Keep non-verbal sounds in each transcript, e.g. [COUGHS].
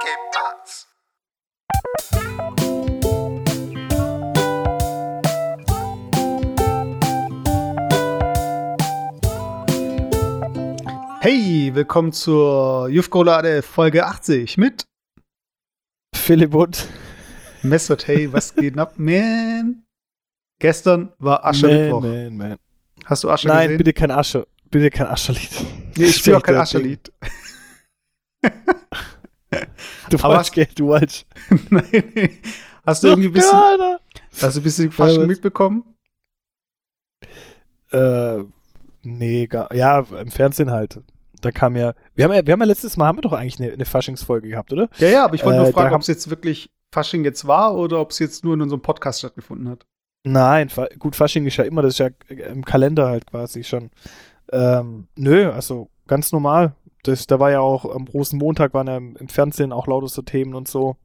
¿Qué pasa? Hey, willkommen zur Jufkolade Folge 80 mit Philipp und Messert. Hey, was geht ab, [LAUGHS] man? Gestern war Aschermittwoch. Man, man, man. Hast du Ascher Nein, gesehen? bitte kein Asche. Bitte kein Ascherlied. Nee, ich [LAUGHS] spiele auch kein Ascherlied. [LAUGHS] Du wolltest, gell, du wolltest. Nein, nee. Hast du irgendwie ein bisschen, Ja, hast du ein bisschen [LAUGHS] Fasching mitbekommen? Äh, nee, gar, ja, im Fernsehen halt. Da kam ja, wir haben ja, wir haben ja letztes Mal, haben wir doch eigentlich eine, eine Faschingsfolge gehabt, oder? Ja, ja, aber ich wollte Äh, nur fragen, da ob es jetzt wirklich Fasching jetzt war oder ob es jetzt nur in unserem Podcast stattgefunden hat. Nein, gut, Fasching ist ja immer, das ist ja im Kalender halt quasi schon. Ähm, nö, also ganz normal. Das, da war ja auch am großen Montag waren ja im, Fernsehen auch lauter so Themen und so.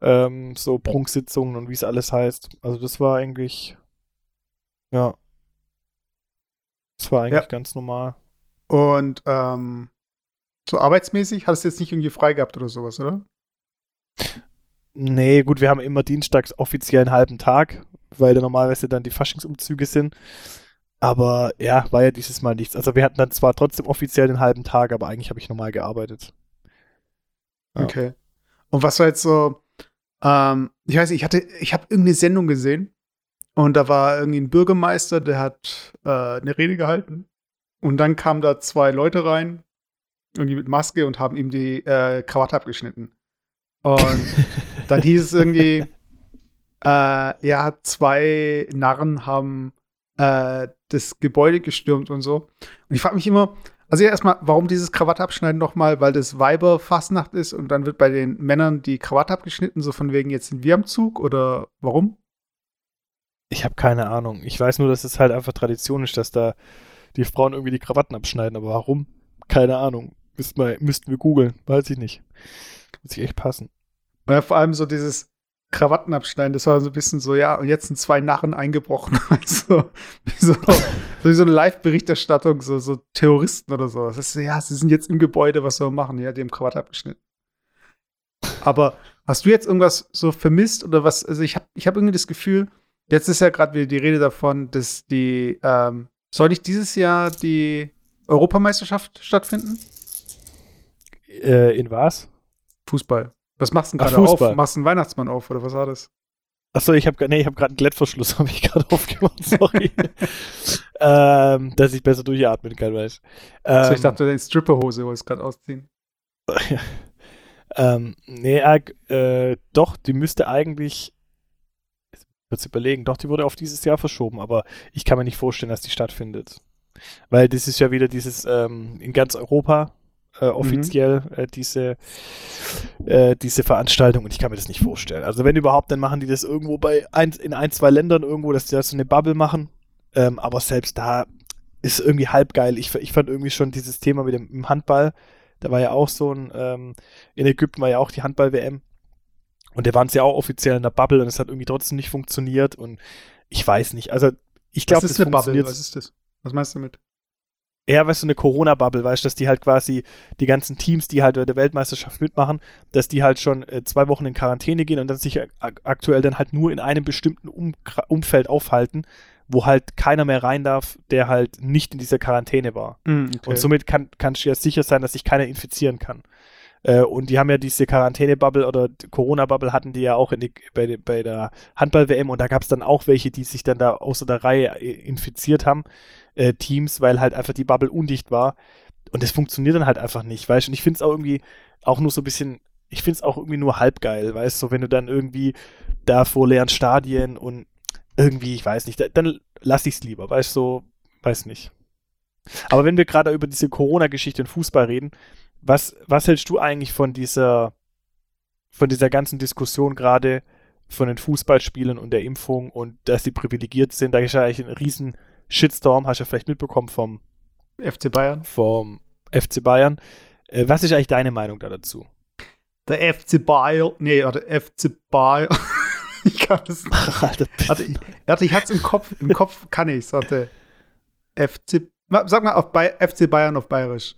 Ähm, so Prunksitzungen und wie es alles heißt. Also das war eigentlich, ja. Das war eigentlich Ja. ganz normal. Und ähm, so arbeitsmäßig hast du jetzt nicht irgendwie frei gehabt oder sowas, oder? Nee, gut, wir haben immer dienstags offiziell einen halben Tag, weil da normalerweise dann die Faschingsumzüge sind. Aber ja, war ja dieses Mal nichts. Also wir hatten dann zwar trotzdem offiziell den halben Tag, aber eigentlich habe ich normal gearbeitet. Ja. Okay. Und was war jetzt so, ähm, ich weiß nicht, ich hatte, ich habe irgendeine Sendung gesehen und da war irgendwie ein Bürgermeister, der hat äh, eine Rede gehalten und dann kamen da zwei Leute rein, irgendwie mit Maske und haben ihm die äh, Krawatte abgeschnitten. Und [LAUGHS] dann hieß es irgendwie, äh, ja, zwei Narren haben äh, das Gebäude gestürmt und so. Und ich frage mich immer, also ja, erstmal, warum dieses Krawatte abschneiden nochmal? Weil das Weiberfastnacht ist und dann wird bei den Männern die Krawatte abgeschnitten, so von wegen, jetzt sind wir am Zug oder warum? Ich habe keine Ahnung. Ich weiß nur, dass es halt einfach Tradition ist, dass da die Frauen irgendwie die Krawatten abschneiden. Aber warum? Keine Ahnung. Müssten wir, müssten wir googeln. Weiß ich nicht. Muss sich echt passen. Ja, vor allem so dieses Krawatten abschneiden, das war so ein bisschen so, ja, und jetzt sind zwei Narren eingebrochen. [LAUGHS] Also, wie so, so wie so eine Live-Berichterstattung, so, so Terroristen oder so. Das ist, ja, sie sind jetzt im Gebäude, was soll man machen? Ja, die haben Krawatte abgeschnitten. Aber hast du jetzt irgendwas so vermisst oder was? Also, ich habe ich hab irgendwie das Gefühl, jetzt ist ja gerade wieder die Rede davon, dass die, ähm, soll nicht dieses Jahr die Europameisterschaft stattfinden? Äh, in was? Fußball. Was machst du denn gerade auf? Machst du einen Weihnachtsmann auf oder was war das? Achso, ich habe nee, ich habe gerade einen Klettverschluss, [LAUGHS] habe ich gerade aufgemacht, sorry. [LAUGHS] ähm, dass ich besser durchatmen kann, weiß. Ähm, Also ich dachte, deine Stripperhose wolltest gerade ausziehen. [LAUGHS] ähm, nee, äh, doch, die müsste eigentlich kurz überlegen, doch, die wurde auf dieses Jahr verschoben, aber ich kann mir nicht vorstellen, dass die stattfindet. Weil das ist ja wieder dieses ähm, in ganz Europa äh, offiziell äh, diese, äh, diese Veranstaltung und ich kann mir das nicht vorstellen. Also wenn überhaupt, dann machen die das irgendwo bei ein, in ein, zwei Ländern irgendwo, dass die da so eine Bubble machen. Ähm, aber selbst da ist irgendwie halb geil. Ich, ich fand irgendwie schon dieses Thema mit dem im Handball, da war ja auch so ein, ähm, in Ägypten war ja auch die Handball-WM und da waren sie auch offiziell in der Bubble und es hat irgendwie trotzdem nicht funktioniert und ich weiß nicht. Also ich glaube, das ist eine Bubble? Was ist das? Was meinst du damit? Eher weißt du, eine Corona-Bubble, weißt du, dass die halt quasi die ganzen Teams, die halt bei der Weltmeisterschaft mitmachen, dass die halt schon äh, zwei Wochen in Quarantäne gehen und dann sich ak aktuell dann halt nur in einem bestimmten um Umfeld aufhalten, wo halt keiner mehr rein darf, der halt nicht in dieser Quarantäne war. Mm, okay. Und somit kann, kannst du ja sicher sein, dass sich keiner infizieren kann. Äh, und die haben ja diese Quarantäne-Bubble oder Corona-Bubble hatten die ja auch in die, bei, bei der Handball-WM und da gab es dann auch welche, die sich dann da außer der Reihe äh, infiziert haben, äh, Teams, weil halt einfach die Bubble undicht war. Und das funktioniert dann halt einfach nicht, weißt du? Und ich finde es auch irgendwie auch nur so ein bisschen, ich finde es auch irgendwie nur halb geil, weißt du? So, wenn du dann irgendwie da vor leeren Stadien und irgendwie, ich weiß nicht, da, dann lass ich es lieber, weißt du? So, weiß nicht. Aber wenn wir gerade über diese Corona-Geschichte im Fußball reden, was, was hältst du eigentlich von dieser, von dieser ganzen Diskussion gerade von den Fußballspielern und der Impfung und dass sie privilegiert sind? Da ist ja eigentlich ein riesen Shitstorm, hast du ja vielleicht mitbekommen vom, FC Bayern. vom FC Bayern. Äh, was ist eigentlich deine Meinung da dazu? Der FC Bayern. Nee, oder FC Bayern. [LAUGHS] ich kann das nicht. [LAUGHS] Alter, Warte, ich, hatte es im Kopf. Im Kopf kann ich Warte. FC. Sag mal auf Bay, FC Bayern auf Bayerisch.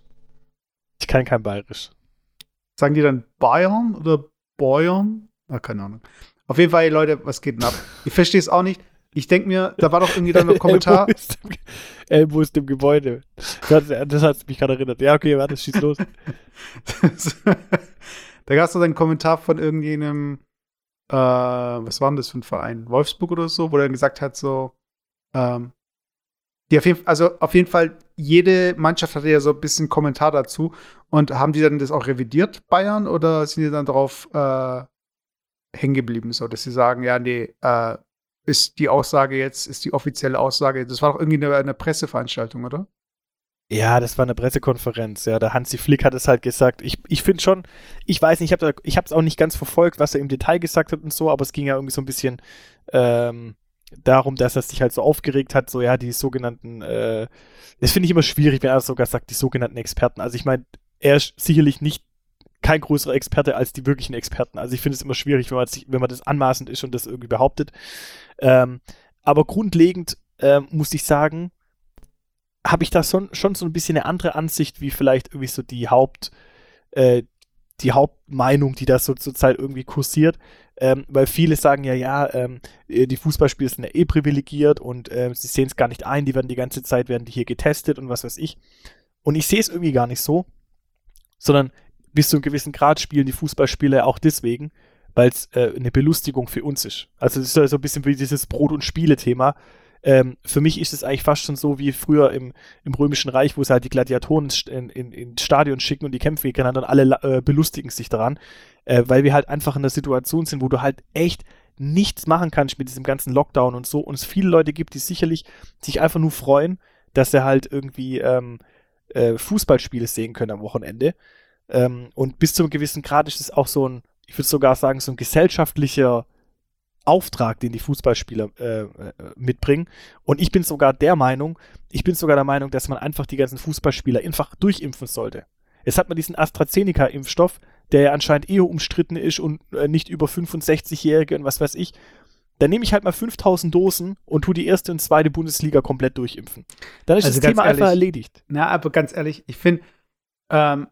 Ich kann kein Bayerisch. Sagen die dann Bayern oder Bayern? Ah, keine Ahnung. Auf jeden Fall, Leute, was geht denn ab? Ich verstehe es auch nicht. Ich denke mir, da war doch irgendwie dann ein [LAUGHS] Kommentar. Elmo ist im Gebäude. Das, das hat mich gerade erinnert. Ja, okay, warte, schieß los. [LAUGHS] da gab es doch einen Kommentar von irgendjenem, äh, was war denn das für ein Verein? Wolfsburg oder so, wo er gesagt hat, so, ähm, die auf jeden, also auf jeden Fall, jede Mannschaft hatte ja so ein bisschen Kommentar dazu. Und haben die dann das auch revidiert, Bayern, oder sind die dann darauf äh, hängen geblieben, so dass sie sagen, ja, nee, äh, ist die Aussage jetzt, ist die offizielle Aussage, das war doch irgendwie eine, eine Presseveranstaltung, oder? Ja, das war eine Pressekonferenz. Ja, der Hansi Flick hat es halt gesagt. Ich, ich finde schon, ich weiß nicht, ich habe es auch nicht ganz verfolgt, was er im Detail gesagt hat und so, aber es ging ja irgendwie so ein bisschen ähm, darum, dass er sich halt so aufgeregt hat, so ja, die sogenannten, äh, das finde ich immer schwierig, wenn er sogar sagt, die sogenannten Experten. Also ich meine, er ist sicherlich nicht kein größerer Experte als die wirklichen Experten. Also ich finde es immer schwierig, wenn man, sich, wenn man das anmaßend ist und das irgendwie behauptet. Ähm, aber grundlegend ähm, muss ich sagen, habe ich da schon, schon so ein bisschen eine andere Ansicht, wie vielleicht irgendwie so die Haupt, äh, die Hauptmeinung, die da so zurzeit irgendwie kursiert. Ähm, weil viele sagen ja, ja, ähm, äh, die Fußballspieler sind ja eh privilegiert und äh, sie sehen es gar nicht ein, die werden die ganze Zeit, werden die hier getestet und was weiß ich. Und ich sehe es irgendwie gar nicht so, sondern bis zu einem gewissen Grad spielen die Fußballspieler auch deswegen, weil es äh, eine Belustigung für uns ist. Also es ist so ein bisschen wie dieses Brot- und Spiele-Thema. Ähm, für mich ist es eigentlich fast schon so wie früher im, im Römischen Reich, wo sie halt die Gladiatoren in, in, ins Stadion schicken und die Kämpfe gegeneinander und alle äh, belustigen sich daran, äh, weil wir halt einfach in der Situation sind, wo du halt echt nichts machen kannst mit diesem ganzen Lockdown und so und es viele Leute gibt, die sicherlich sich einfach nur freuen, dass sie halt irgendwie ähm, äh, Fußballspiele sehen können am Wochenende. Ähm, und bis zu einem gewissen Grad ist es auch so ein, ich würde sogar sagen, so ein gesellschaftlicher Auftrag, den die Fußballspieler äh, äh, mitbringen. Und ich bin sogar der Meinung, ich bin sogar der Meinung, dass man einfach die ganzen Fußballspieler einfach durchimpfen sollte. Jetzt hat man diesen AstraZeneca-Impfstoff, der ja anscheinend eher umstritten ist und äh, nicht über 65-Jährige und was weiß ich. Dann nehme ich halt mal 5000 Dosen und tu die erste und zweite Bundesliga komplett durchimpfen. Dann ist also das Thema ehrlich, einfach erledigt. Na, aber ganz ehrlich, ich finde, ähm,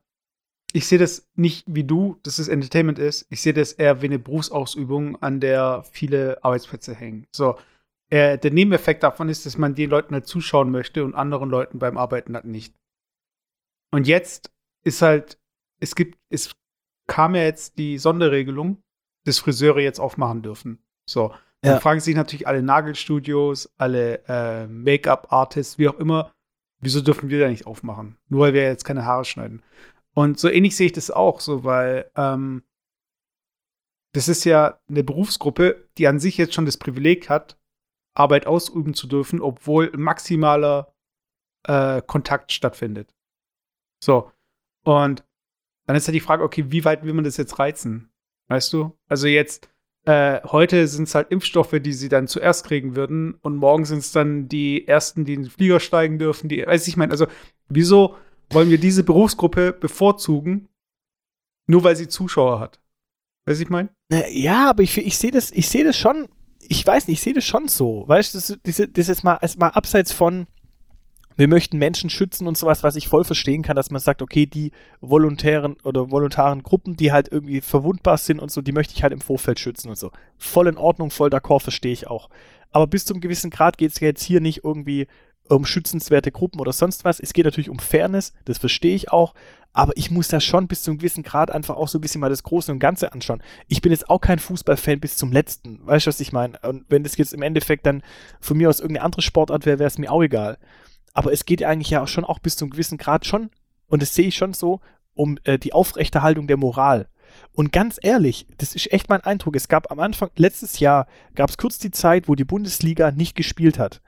ich sehe das nicht wie du, dass es Entertainment ist. Ich sehe das eher wie eine Berufsausübung, an der viele Arbeitsplätze hängen. So, äh, der Nebeneffekt davon ist, dass man den Leuten halt zuschauen möchte und anderen Leuten beim Arbeiten halt nicht. Und jetzt ist halt, es gibt, es kam ja jetzt die Sonderregelung, dass Friseure jetzt aufmachen dürfen. So. Dann ja. fragen sich natürlich alle Nagelstudios, alle äh, Make-up-Artists, wie auch immer, wieso dürfen wir da nicht aufmachen? Nur weil wir jetzt keine Haare schneiden. Und so ähnlich sehe ich das auch, so, weil ähm, das ist ja eine Berufsgruppe, die an sich jetzt schon das Privileg hat, Arbeit ausüben zu dürfen, obwohl maximaler äh, Kontakt stattfindet. So. Und dann ist ja die Frage, okay, wie weit will man das jetzt reizen? Weißt du? Also jetzt, äh, heute sind es halt Impfstoffe, die sie dann zuerst kriegen würden und morgen sind es dann die ersten, die in den Flieger steigen dürfen, die, weiß ich meine, also wieso wollen wir diese Berufsgruppe bevorzugen, nur weil sie Zuschauer hat. Weiß ich mein? Ja, aber ich, ich sehe das, ich sehe das schon, ich weiß nicht, ich sehe das schon so. Weißt du, das, das, ist mal, ist mal abseits von, wir möchten Menschen schützen und sowas, was ich voll verstehen kann, dass man sagt, okay, die volontären oder voluntaren Gruppen, die halt irgendwie verwundbar sind und so, die möchte ich halt im Vorfeld schützen und so. Voll in Ordnung, voll d'accord, verstehe ich auch. Aber bis zum gewissen Grad geht es jetzt hier nicht irgendwie um schützenswerte Gruppen oder sonst was. Es geht natürlich um Fairness, das verstehe ich auch, aber ich muss da schon bis zu einem gewissen Grad einfach auch so ein bisschen mal das Große und Ganze anschauen. Ich bin jetzt auch kein Fußballfan bis zum letzten, weißt du, was ich meine? Und wenn das jetzt im Endeffekt dann von mir aus irgendeine andere Sportart wäre, wäre es mir auch egal. Aber es geht eigentlich ja schon auch bis zu einem gewissen Grad schon, und das sehe ich schon so, um äh, die Aufrechterhaltung der Moral. Und ganz ehrlich, das ist echt mein Eindruck. Es gab am Anfang, letztes Jahr, gab es kurz die Zeit, wo die Bundesliga nicht gespielt hat.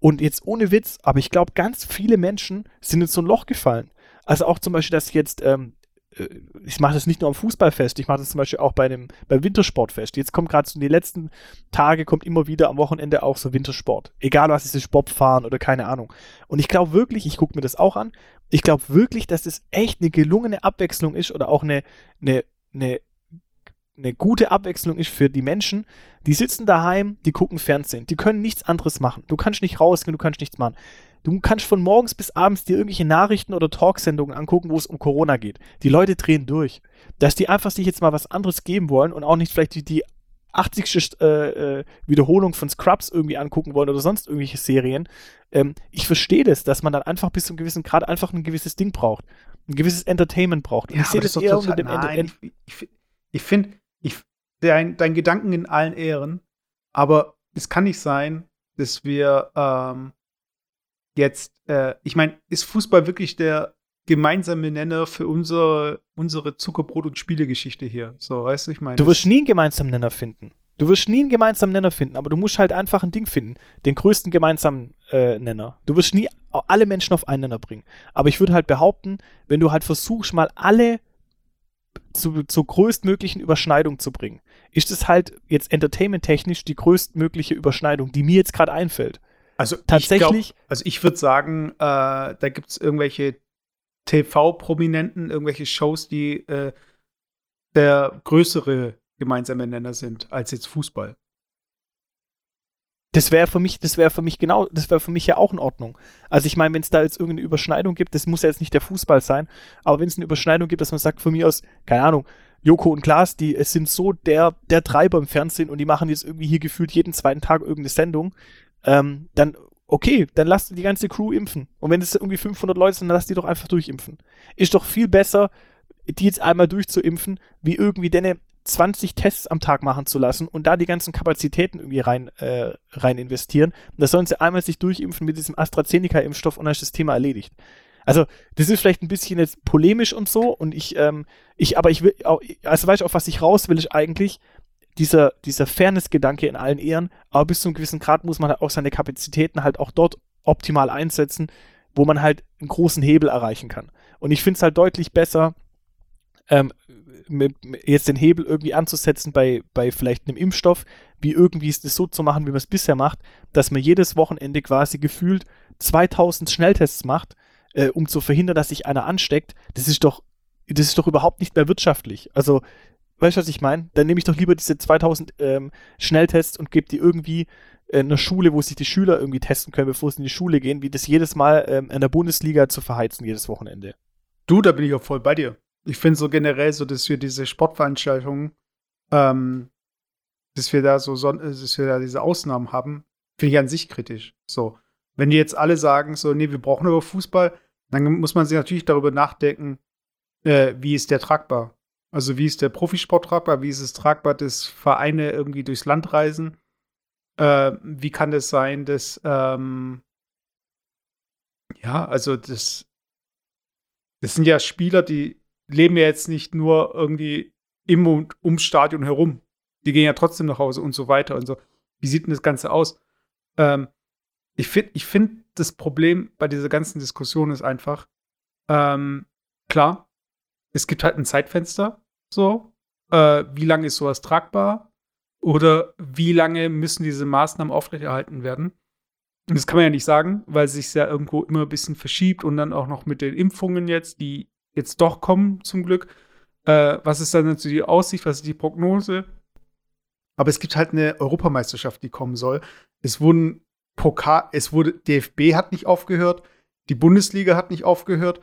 Und jetzt ohne Witz, aber ich glaube, ganz viele Menschen sind in so ein Loch gefallen. Also auch zum Beispiel, dass jetzt, ähm, äh, ich mache das nicht nur am Fußballfest, ich mache das zum Beispiel auch bei dem, beim Wintersportfest. Jetzt kommt gerade so in den letzten Tage, kommt immer wieder am Wochenende auch so Wintersport. Egal was es ist, Bobfahren oder keine Ahnung. Und ich glaube wirklich, ich gucke mir das auch an, ich glaube wirklich, dass es echt eine gelungene Abwechslung ist oder auch eine, eine, eine eine gute Abwechslung ist für die Menschen, die sitzen daheim, die gucken Fernsehen, die können nichts anderes machen. Du kannst nicht rausgehen, du kannst nichts machen. Du kannst von morgens bis abends dir irgendwelche Nachrichten oder Talksendungen angucken, wo es um Corona geht. Die Leute drehen durch. Dass die einfach sich jetzt mal was anderes geben wollen und auch nicht vielleicht die, die 80. Äh, äh, Wiederholung von Scrubs irgendwie angucken wollen oder sonst irgendwelche Serien. Ähm, ich verstehe das, dass man dann einfach bis zu einem gewissen Grad einfach ein gewisses Ding braucht. Ein gewisses Entertainment braucht. Ja, ich sehe das, das eher unter dem ich, ich, ich finde, ich, dein, dein Gedanken in allen Ehren, aber es kann nicht sein, dass wir ähm, jetzt, äh, ich meine, ist Fußball wirklich der gemeinsame Nenner für unsere, unsere Zuckerbrot- und Spielegeschichte hier? So, weißt du, ich meine. Du wirst nie einen gemeinsamen Nenner finden. Du wirst nie einen gemeinsamen Nenner finden, aber du musst halt einfach ein Ding finden. Den größten gemeinsamen äh, Nenner. Du wirst nie alle Menschen auf einen Nenner bringen. Aber ich würde halt behaupten, wenn du halt versuchst, mal alle zu, zur größtmöglichen Überschneidung zu bringen, ist es halt jetzt entertainment-technisch die größtmögliche Überschneidung, die mir jetzt gerade einfällt. Also tatsächlich. Ich glaub, also ich würde sagen, äh, da gibt es irgendwelche TV-Prominenten, irgendwelche Shows, die äh, der größere gemeinsame Nenner sind als jetzt Fußball. Das wäre für mich, das wäre für mich genau, das wäre für mich ja auch in Ordnung. Also ich meine, wenn es da jetzt irgendeine Überschneidung gibt, das muss ja jetzt nicht der Fußball sein, aber wenn es eine Überschneidung gibt, dass man sagt, von mir aus, keine Ahnung, Joko und Klaas, die es sind so der, der Treiber im Fernsehen und die machen jetzt irgendwie hier gefühlt jeden zweiten Tag irgendeine Sendung, ähm, dann okay, dann lasst die ganze Crew impfen. Und wenn es irgendwie 500 Leute sind, dann lasst die doch einfach durchimpfen. Ist doch viel besser, die jetzt einmal durchzuimpfen, wie irgendwie deine 20 Tests am Tag machen zu lassen und da die ganzen Kapazitäten irgendwie rein, äh, rein investieren. Und das sollen sie einmal sich durchimpfen mit diesem AstraZeneca-Impfstoff und dann ist das Thema erledigt. Also, das ist vielleicht ein bisschen jetzt polemisch und so und ich, ähm, ich, aber ich will, also weißt du, auf was ich raus will, ist eigentlich dieser, dieser Fairness-Gedanke in allen Ehren, aber bis zu einem gewissen Grad muss man halt auch seine Kapazitäten halt auch dort optimal einsetzen, wo man halt einen großen Hebel erreichen kann. Und ich finde es halt deutlich besser, ähm, mit, jetzt den Hebel irgendwie anzusetzen bei, bei vielleicht einem Impfstoff, wie irgendwie es so zu machen, wie man es bisher macht, dass man jedes Wochenende quasi gefühlt 2000 Schnelltests macht, äh, um zu verhindern, dass sich einer ansteckt. Das ist doch, das ist doch überhaupt nicht mehr wirtschaftlich. Also, weißt du, was ich meine? Dann nehme ich doch lieber diese 2000 ähm, Schnelltests und gebe die irgendwie in einer Schule, wo sich die Schüler irgendwie testen können, bevor sie in die Schule gehen, wie das jedes Mal ähm, in der Bundesliga zu verheizen, jedes Wochenende. Du, da bin ich auch voll bei dir ich finde so generell so, dass wir diese Sportveranstaltungen, ähm, dass wir da so, dass wir da diese Ausnahmen haben, finde ich an sich kritisch. So, wenn die jetzt alle sagen, so, nee, wir brauchen aber Fußball, dann muss man sich natürlich darüber nachdenken, äh, wie ist der tragbar? Also wie ist der Profisport tragbar? Wie ist es tragbar, dass Vereine irgendwie durchs Land reisen? Äh, wie kann das sein, dass ähm, ja, also das, das sind ja Spieler, die leben ja jetzt nicht nur irgendwie im und ums Stadion herum. Die gehen ja trotzdem nach Hause und so weiter und so. Wie sieht denn das Ganze aus? Ähm, ich finde, ich find, das Problem bei dieser ganzen Diskussion ist einfach, ähm, klar, es gibt halt ein Zeitfenster, so. Äh, wie lange ist sowas tragbar? Oder wie lange müssen diese Maßnahmen aufrechterhalten werden? Und das kann man ja nicht sagen, weil es sich ja irgendwo immer ein bisschen verschiebt und dann auch noch mit den Impfungen jetzt, die jetzt doch kommen, zum Glück. Äh, was ist dann natürlich die Aussicht, was ist die Prognose? Aber es gibt halt eine Europameisterschaft, die kommen soll. Es wurden Pokal, es wurde, DFB hat nicht aufgehört, die Bundesliga hat nicht aufgehört.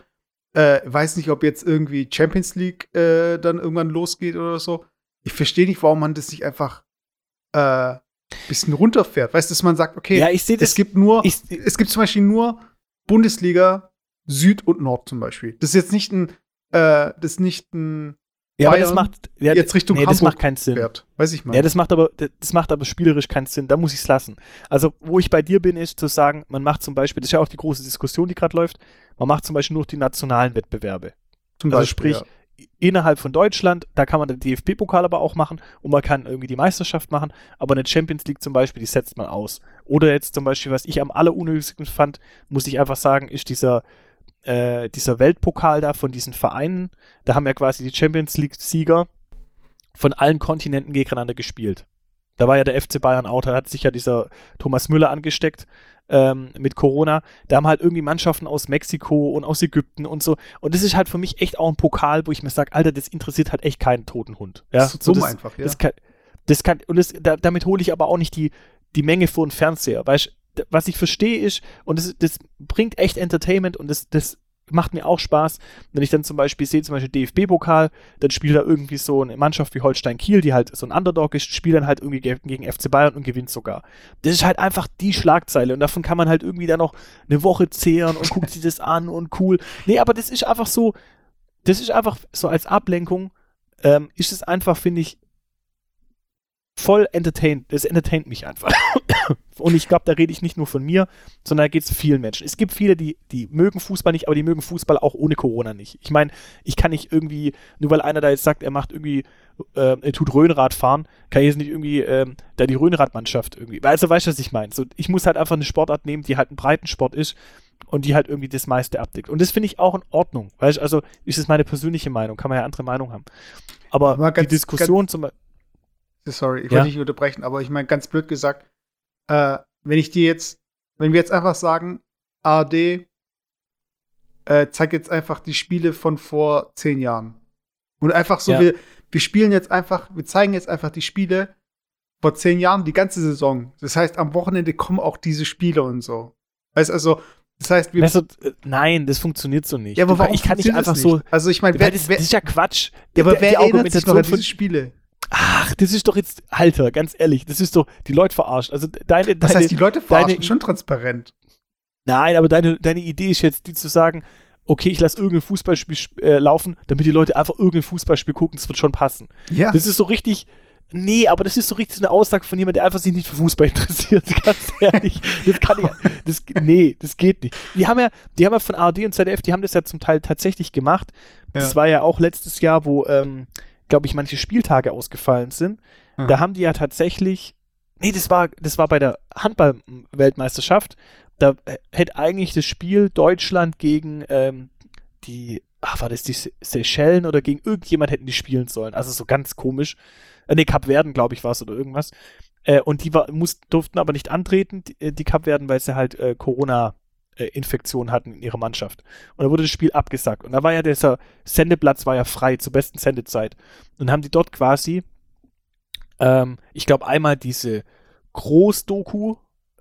Äh, weiß nicht, ob jetzt irgendwie Champions League äh, dann irgendwann losgeht oder so. Ich verstehe nicht, warum man das nicht einfach äh, bisschen runterfährt. Weißt du, dass man sagt, okay, ja, ich das, es gibt nur, ich, es gibt zum Beispiel nur Bundesliga, Süd und Nord zum Beispiel. Das ist jetzt nicht ein, äh, das ist nicht ein ja, Bayern, aber das macht ja, jetzt Richtung nee, Hamburg das macht keinen Sinn. Fährt. Weiß ich mal. Ja, das macht aber das macht aber spielerisch keinen Sinn. Da muss ich es lassen. Also, wo ich bei dir bin, ist zu sagen, man macht zum Beispiel, das ist ja auch die große Diskussion, die gerade läuft, man macht zum Beispiel nur die nationalen Wettbewerbe. Zum also Beispiel, sprich, ja. innerhalb von Deutschland, da kann man den DFB-Pokal aber auch machen und man kann irgendwie die Meisterschaft machen, aber eine Champions League zum Beispiel, die setzt man aus. Oder jetzt zum Beispiel, was ich am allerunnötigsten fand, muss ich einfach sagen, ist dieser äh, dieser Weltpokal da von diesen Vereinen, da haben ja quasi die Champions League-Sieger von allen Kontinenten gegeneinander gespielt. Da war ja der FC Bayern auch, da hat sich ja dieser Thomas Müller angesteckt ähm, mit Corona. Da haben halt irgendwie Mannschaften aus Mexiko und aus Ägypten und so. Und das ist halt für mich echt auch ein Pokal, wo ich mir sage, Alter, das interessiert halt echt keinen toten Hund. Ja? Das ist so, das, einfach, ja. Das kann, das kann, und das, da, damit hole ich aber auch nicht die, die Menge vor den Fernseher. Weißt was ich verstehe ist, und das, das bringt echt Entertainment und das, das macht mir auch Spaß, wenn ich dann zum Beispiel sehe, zum Beispiel DFB-Pokal, dann spielt da irgendwie so eine Mannschaft wie Holstein Kiel, die halt so ein Underdog ist, spielt dann halt irgendwie gegen FC Bayern und gewinnt sogar. Das ist halt einfach die Schlagzeile und davon kann man halt irgendwie dann noch eine Woche zehren und guckt sich das an und cool. Nee, aber das ist einfach so, das ist einfach so als Ablenkung, ähm, ist es einfach, finde ich, voll entertained. Das entertaint mich einfach. [COUGHS] Und ich glaube, da rede ich nicht nur von mir, sondern da geht es vielen Menschen. Es gibt viele, die, die mögen Fußball nicht, aber die mögen Fußball auch ohne Corona nicht. Ich meine, ich kann nicht irgendwie, nur weil einer da jetzt sagt, er macht irgendwie, äh, er tut Röhnrad fahren, kann ich jetzt nicht irgendwie äh, da die Röhnradmannschaft irgendwie. Also weißt du, was ich meine? So, ich muss halt einfach eine Sportart nehmen, die halt ein Breitensport ist und die halt irgendwie das meiste abdeckt. Und das finde ich auch in Ordnung. Weißt also ist es meine persönliche Meinung, kann man ja andere Meinung haben. Aber ganz, die Diskussion zum Beispiel Sorry, ich ja? wollte nicht unterbrechen, aber ich meine ganz blöd gesagt, äh, wenn ich dir jetzt, wenn wir jetzt einfach sagen, ARD äh, zeigt jetzt einfach die Spiele von vor zehn Jahren. Und einfach so, ja. wir, wir spielen jetzt einfach, wir zeigen jetzt einfach die Spiele vor zehn Jahren, die ganze Saison. Das heißt, am Wochenende kommen auch diese Spiele und so. Weißt also, das heißt, wir. Weißt du, äh, nein, das funktioniert so nicht. Ja, aber warum ich kann nicht einfach nicht? so. Also ich meine, das, das, ist ja Quatsch. Ja, aber wer erinnert sich noch an diese Spiele? Ach, das ist doch jetzt, Alter, ganz ehrlich, das ist doch, die Leute verarscht. Also deine, deine Das heißt, die Leute verarschen deine, schon transparent. Nein, aber deine, deine Idee ist jetzt, die zu sagen, okay, ich lasse irgendein Fußballspiel äh, laufen, damit die Leute einfach irgendein Fußballspiel gucken, das wird schon passen. Ja. Das ist so richtig, nee, aber das ist so richtig eine Aussage von jemandem, der einfach sich nicht für Fußball [LAUGHS] interessiert, ganz ehrlich. Das kann ich, das, nee, das geht nicht. Die haben ja, die haben ja von ARD und ZDF, die haben das ja zum Teil tatsächlich gemacht. Das ja. war ja auch letztes Jahr, wo, ähm, glaube ich, manche Spieltage ausgefallen sind. Mhm. Da haben die ja tatsächlich, nee, das war, das war bei der Handball-Weltmeisterschaft. Da hätte eigentlich das Spiel Deutschland gegen ähm, die, ach, war das die Seychellen oder gegen irgendjemand hätten die spielen sollen. Also so ganz komisch. Äh, nee, Kapverden, glaube ich, war es oder irgendwas. Äh, und die war, muss, durften aber nicht antreten, die, äh, die Kapverden, weil sie halt äh, Corona äh, Infektion hatten in ihrer Mannschaft. Und da wurde das Spiel abgesagt. Und da war ja dieser Sendeplatz war ja frei zur besten Sendezeit. Und haben die dort quasi, ähm, ich glaube, einmal diese Groß-Doku,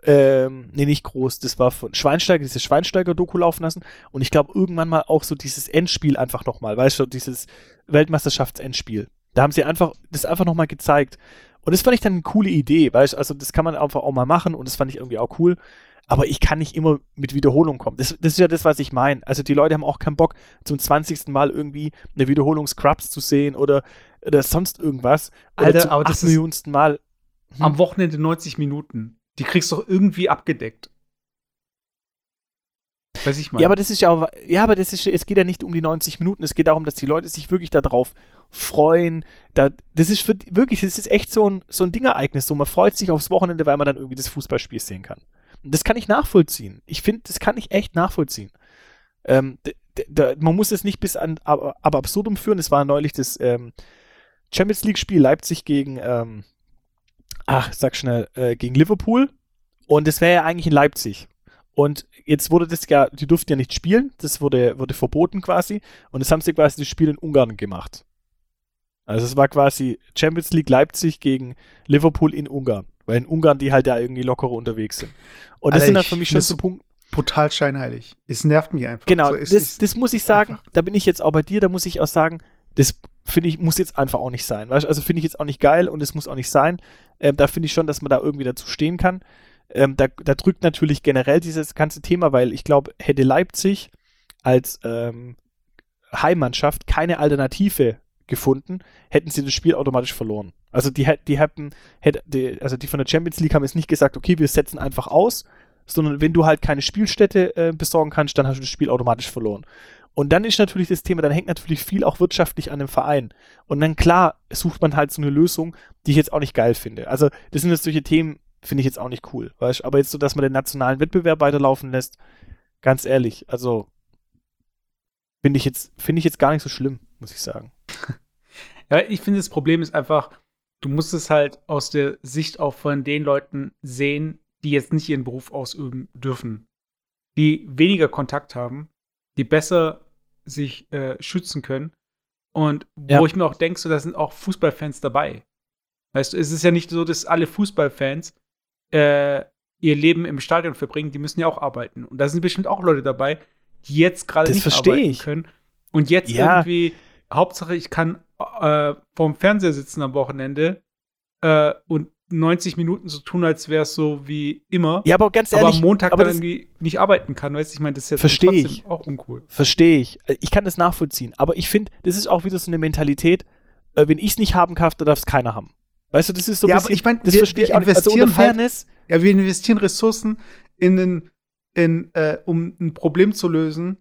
ähm, nee, nicht groß, das war von Schweinsteiger, diese Schweinsteiger-Doku laufen lassen. Und ich glaube, irgendwann mal auch so dieses Endspiel einfach nochmal, weißt du, dieses Weltmeisterschaftsendspiel. Da haben sie einfach, das einfach nochmal gezeigt. Und das fand ich dann eine coole Idee, weißt du, also das kann man einfach auch mal machen und das fand ich irgendwie auch cool aber ich kann nicht immer mit Wiederholung kommen. Das, das ist ja das, was ich meine. Also die Leute haben auch keinen Bock, zum 20. Mal irgendwie eine Wiederholung Scrubs zu sehen oder, oder sonst irgendwas. Alter, zum aber das Millionsten Mal. Hm. Am Wochenende 90 Minuten. Die kriegst du doch irgendwie abgedeckt. Weiß ich mal. Ja, aber das ist ja auch, ja, aber das ist, es geht ja nicht um die 90 Minuten. Es geht darum, dass die Leute sich wirklich darauf freuen. Da, das ist für, wirklich, das ist echt so ein, so ein Dingereignis. So, man freut sich aufs Wochenende, weil man dann irgendwie das Fußballspiel sehen kann. Das kann ich nachvollziehen. Ich finde, das kann ich echt nachvollziehen. Ähm, man muss es nicht bis an ab, ab absurdum führen. Es war neulich das ähm, Champions League-Spiel Leipzig gegen, ähm, ach, sag schnell, äh, gegen Liverpool. Und das wäre ja eigentlich in Leipzig. Und jetzt wurde das ja, die durften ja nicht spielen, das wurde, wurde verboten quasi. Und das haben sie quasi das Spiel in Ungarn gemacht. Also es war quasi Champions League Leipzig gegen Liverpool in Ungarn. Weil in Ungarn die halt da irgendwie lockerer unterwegs sind. Und das Alter, sind dann für mich schon so Punkte. Brutal scheinheilig. Es nervt mich einfach. Genau, so, das, das muss ich sagen, einfach. da bin ich jetzt auch bei dir, da muss ich auch sagen, das finde ich, muss jetzt einfach auch nicht sein. Weißt? Also finde ich jetzt auch nicht geil und es muss auch nicht sein. Ähm, da finde ich schon, dass man da irgendwie dazu stehen kann. Ähm, da, da, drückt natürlich generell dieses ganze Thema, weil ich glaube, hätte Leipzig als ähm, Heimmannschaft keine Alternative gefunden, hätten sie das Spiel automatisch verloren. Also die, die hätten, hätte, also die von der Champions League haben jetzt nicht gesagt, okay, wir setzen einfach aus, sondern wenn du halt keine Spielstätte äh, besorgen kannst, dann hast du das Spiel automatisch verloren. Und dann ist natürlich das Thema, dann hängt natürlich viel auch wirtschaftlich an dem Verein. Und dann klar sucht man halt so eine Lösung, die ich jetzt auch nicht geil finde. Also das sind jetzt solche Themen, finde ich jetzt auch nicht cool. Weißt? Aber jetzt so, dass man den nationalen Wettbewerb weiterlaufen lässt, ganz ehrlich, also finde ich jetzt, finde ich jetzt gar nicht so schlimm, muss ich sagen. Ja, ich finde, das Problem ist einfach, du musst es halt aus der Sicht auch von den Leuten sehen, die jetzt nicht ihren Beruf ausüben dürfen, die weniger Kontakt haben, die besser sich äh, schützen können und ja. wo ich mir auch denke, so, da sind auch Fußballfans dabei. Weißt du, es ist ja nicht so, dass alle Fußballfans äh, ihr Leben im Stadion verbringen, die müssen ja auch arbeiten. Und da sind bestimmt auch Leute dabei, die jetzt gerade nicht arbeiten ich. können. Und jetzt Ja. irgendwie, Hauptsache, ich kann äh, vorm Fernseher sitzen am Wochenende äh, und 90 Minuten so tun, als wäre es so wie immer. Ja, aber ganz aber ehrlich, am Montag aber dann irgendwie nicht arbeiten kann, weißt du? Ich meine, das ist jetzt Versteh trotzdem ich. auch uncool. Verstehe ich. Äh, Ich kann das nachvollziehen. Aber ich finde, das ist auch wieder so eine Mentalität, äh, wenn ich es nicht haben kann, dann darf es keiner haben. Weißt du, das ist so ein Ja, bisschen, aber ich mein, das wir- verstehe ich wir auch nicht. Also unter investieren halt- Fairness, Ja, wir investieren Ressourcen in, den, in äh, um ein Problem zu lösen.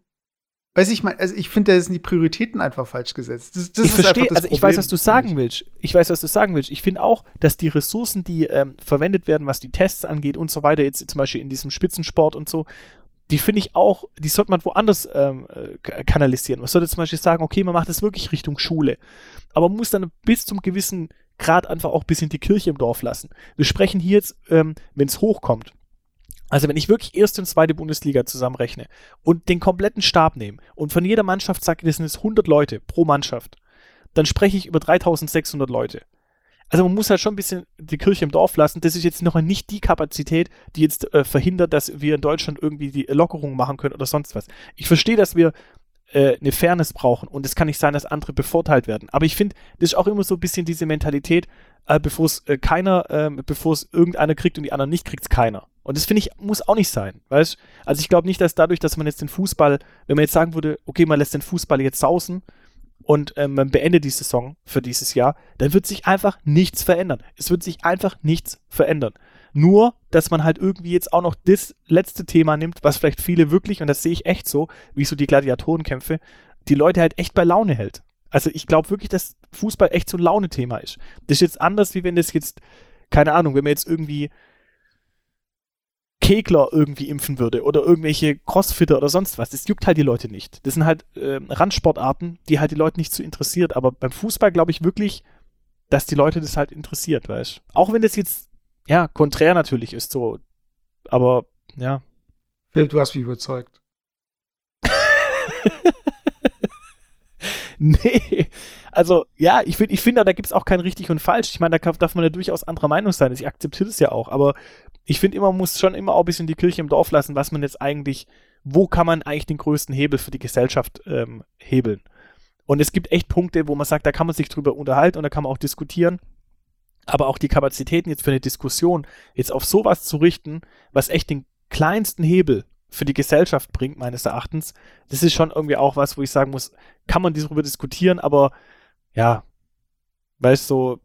Weiß ich mal, also ich finde, da sind die Prioritäten einfach falsch gesetzt. Das, das ich verstehe, also ich Problem, weiß, was du sagen willst. Ich weiß, was du sagen willst. Ich finde auch, dass die Ressourcen, die ähm, verwendet werden, was die Tests angeht und so weiter, jetzt zum Beispiel in diesem Spitzensport und so, die finde ich auch, die sollte man woanders ähm, äh, kanalisieren. Man sollte zum Beispiel sagen, okay, man macht das wirklich Richtung Schule. Aber man muss dann bis zum gewissen Grad einfach auch ein bisschen die Kirche im Dorf lassen. Wir sprechen hier jetzt, ähm, wenn es hochkommt. Also wenn ich wirklich erste und zweite Bundesliga zusammenrechne und den kompletten Stab nehme und von jeder Mannschaft sage, das sind jetzt 100 Leute pro Mannschaft, dann spreche ich über 3600 Leute. Also man muss halt schon ein bisschen die Kirche im Dorf lassen. Das ist jetzt noch nicht die Kapazität, die jetzt äh, verhindert, dass wir in Deutschland irgendwie die Lockerungen machen können oder sonst was. Ich verstehe, dass wir äh, eine Fairness brauchen und es kann nicht sein, dass andere bevorteilt werden. Aber ich finde, das ist auch immer so ein bisschen diese Mentalität, äh, bevor es äh, keiner, ähm, bevor es irgendeiner kriegt und die anderen nicht, kriegt es keiner. Und das finde ich, muss auch nicht sein, weißt Also ich glaube nicht, dass dadurch, dass man jetzt den Fußball, wenn man jetzt sagen würde, okay, man lässt den Fußball jetzt sausen und ähm, man beendet die Saison für dieses Jahr, dann wird sich einfach nichts verändern. Es wird sich einfach nichts verändern. Nur, dass man halt irgendwie jetzt auch noch das letzte Thema nimmt, was vielleicht viele wirklich, und das sehe ich echt so, wie so die Gladiatorenkämpfe, die Leute halt echt bei Laune hält. Also ich glaube wirklich, dass Fußball echt so ein Launethema ist. Das ist jetzt anders, wie wenn das jetzt, keine Ahnung, wenn man jetzt irgendwie Kegler irgendwie impfen würde oder irgendwelche Crossfitter oder sonst was. Das juckt halt die Leute nicht. Das sind halt ähm, Randsportarten, die halt die Leute nicht so interessiert. Aber beim Fußball glaube ich wirklich, dass die Leute das halt interessiert, weißt Auch wenn das jetzt, ja, konträr natürlich ist so. Aber, ja. Philipp, du hast mich überzeugt. [LAUGHS] nee. Also, ja, ich finde, ich finde, da gibt es auch kein richtig und falsch. Ich meine, da darf man ja durchaus anderer Meinung sein. Ich akzeptiere das ja auch. Aber ich finde immer, man muss schon immer auch ein bisschen die Kirche im Dorf lassen, was man jetzt eigentlich, wo kann man eigentlich den größten Hebel für die Gesellschaft ähm, hebeln. Und es gibt echt Punkte, wo man sagt, da kann man sich drüber unterhalten und da kann man auch diskutieren. Aber auch die Kapazitäten jetzt für eine Diskussion, jetzt auf sowas zu richten, was echt den kleinsten Hebel für die Gesellschaft bringt, meines Erachtens, das ist schon irgendwie auch was, wo ich sagen muss, kann man darüber diskutieren, aber ja, weißt du, so,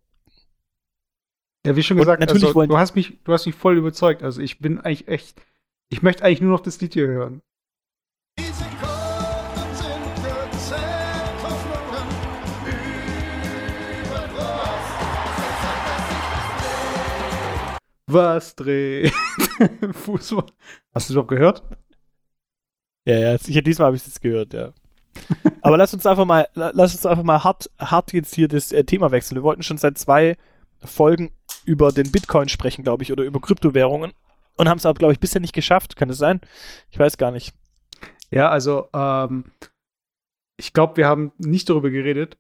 Ja, wie schon gesagt, natürlich also, wollen- du hast mich, du hast mich voll überzeugt. Also ich bin eigentlich echt, ich möchte eigentlich nur noch das Lied hier hören. Was dreht? [LAUGHS] Fußball. Hast du doch gehört? ja, ja, sicher, diesmal habe ich es jetzt gehört, ja. Aber lass uns einfach mal, la- lass uns einfach mal hart, hart jetzt hier das äh, Thema wechseln. Wir wollten schon seit zwei Folgen über den Bitcoin sprechen, glaube ich, oder über Kryptowährungen und haben es aber, glaube ich, bisher nicht geschafft. Kann es sein? Ich weiß gar nicht. Ja, also ähm, ich glaube, wir haben nicht darüber geredet.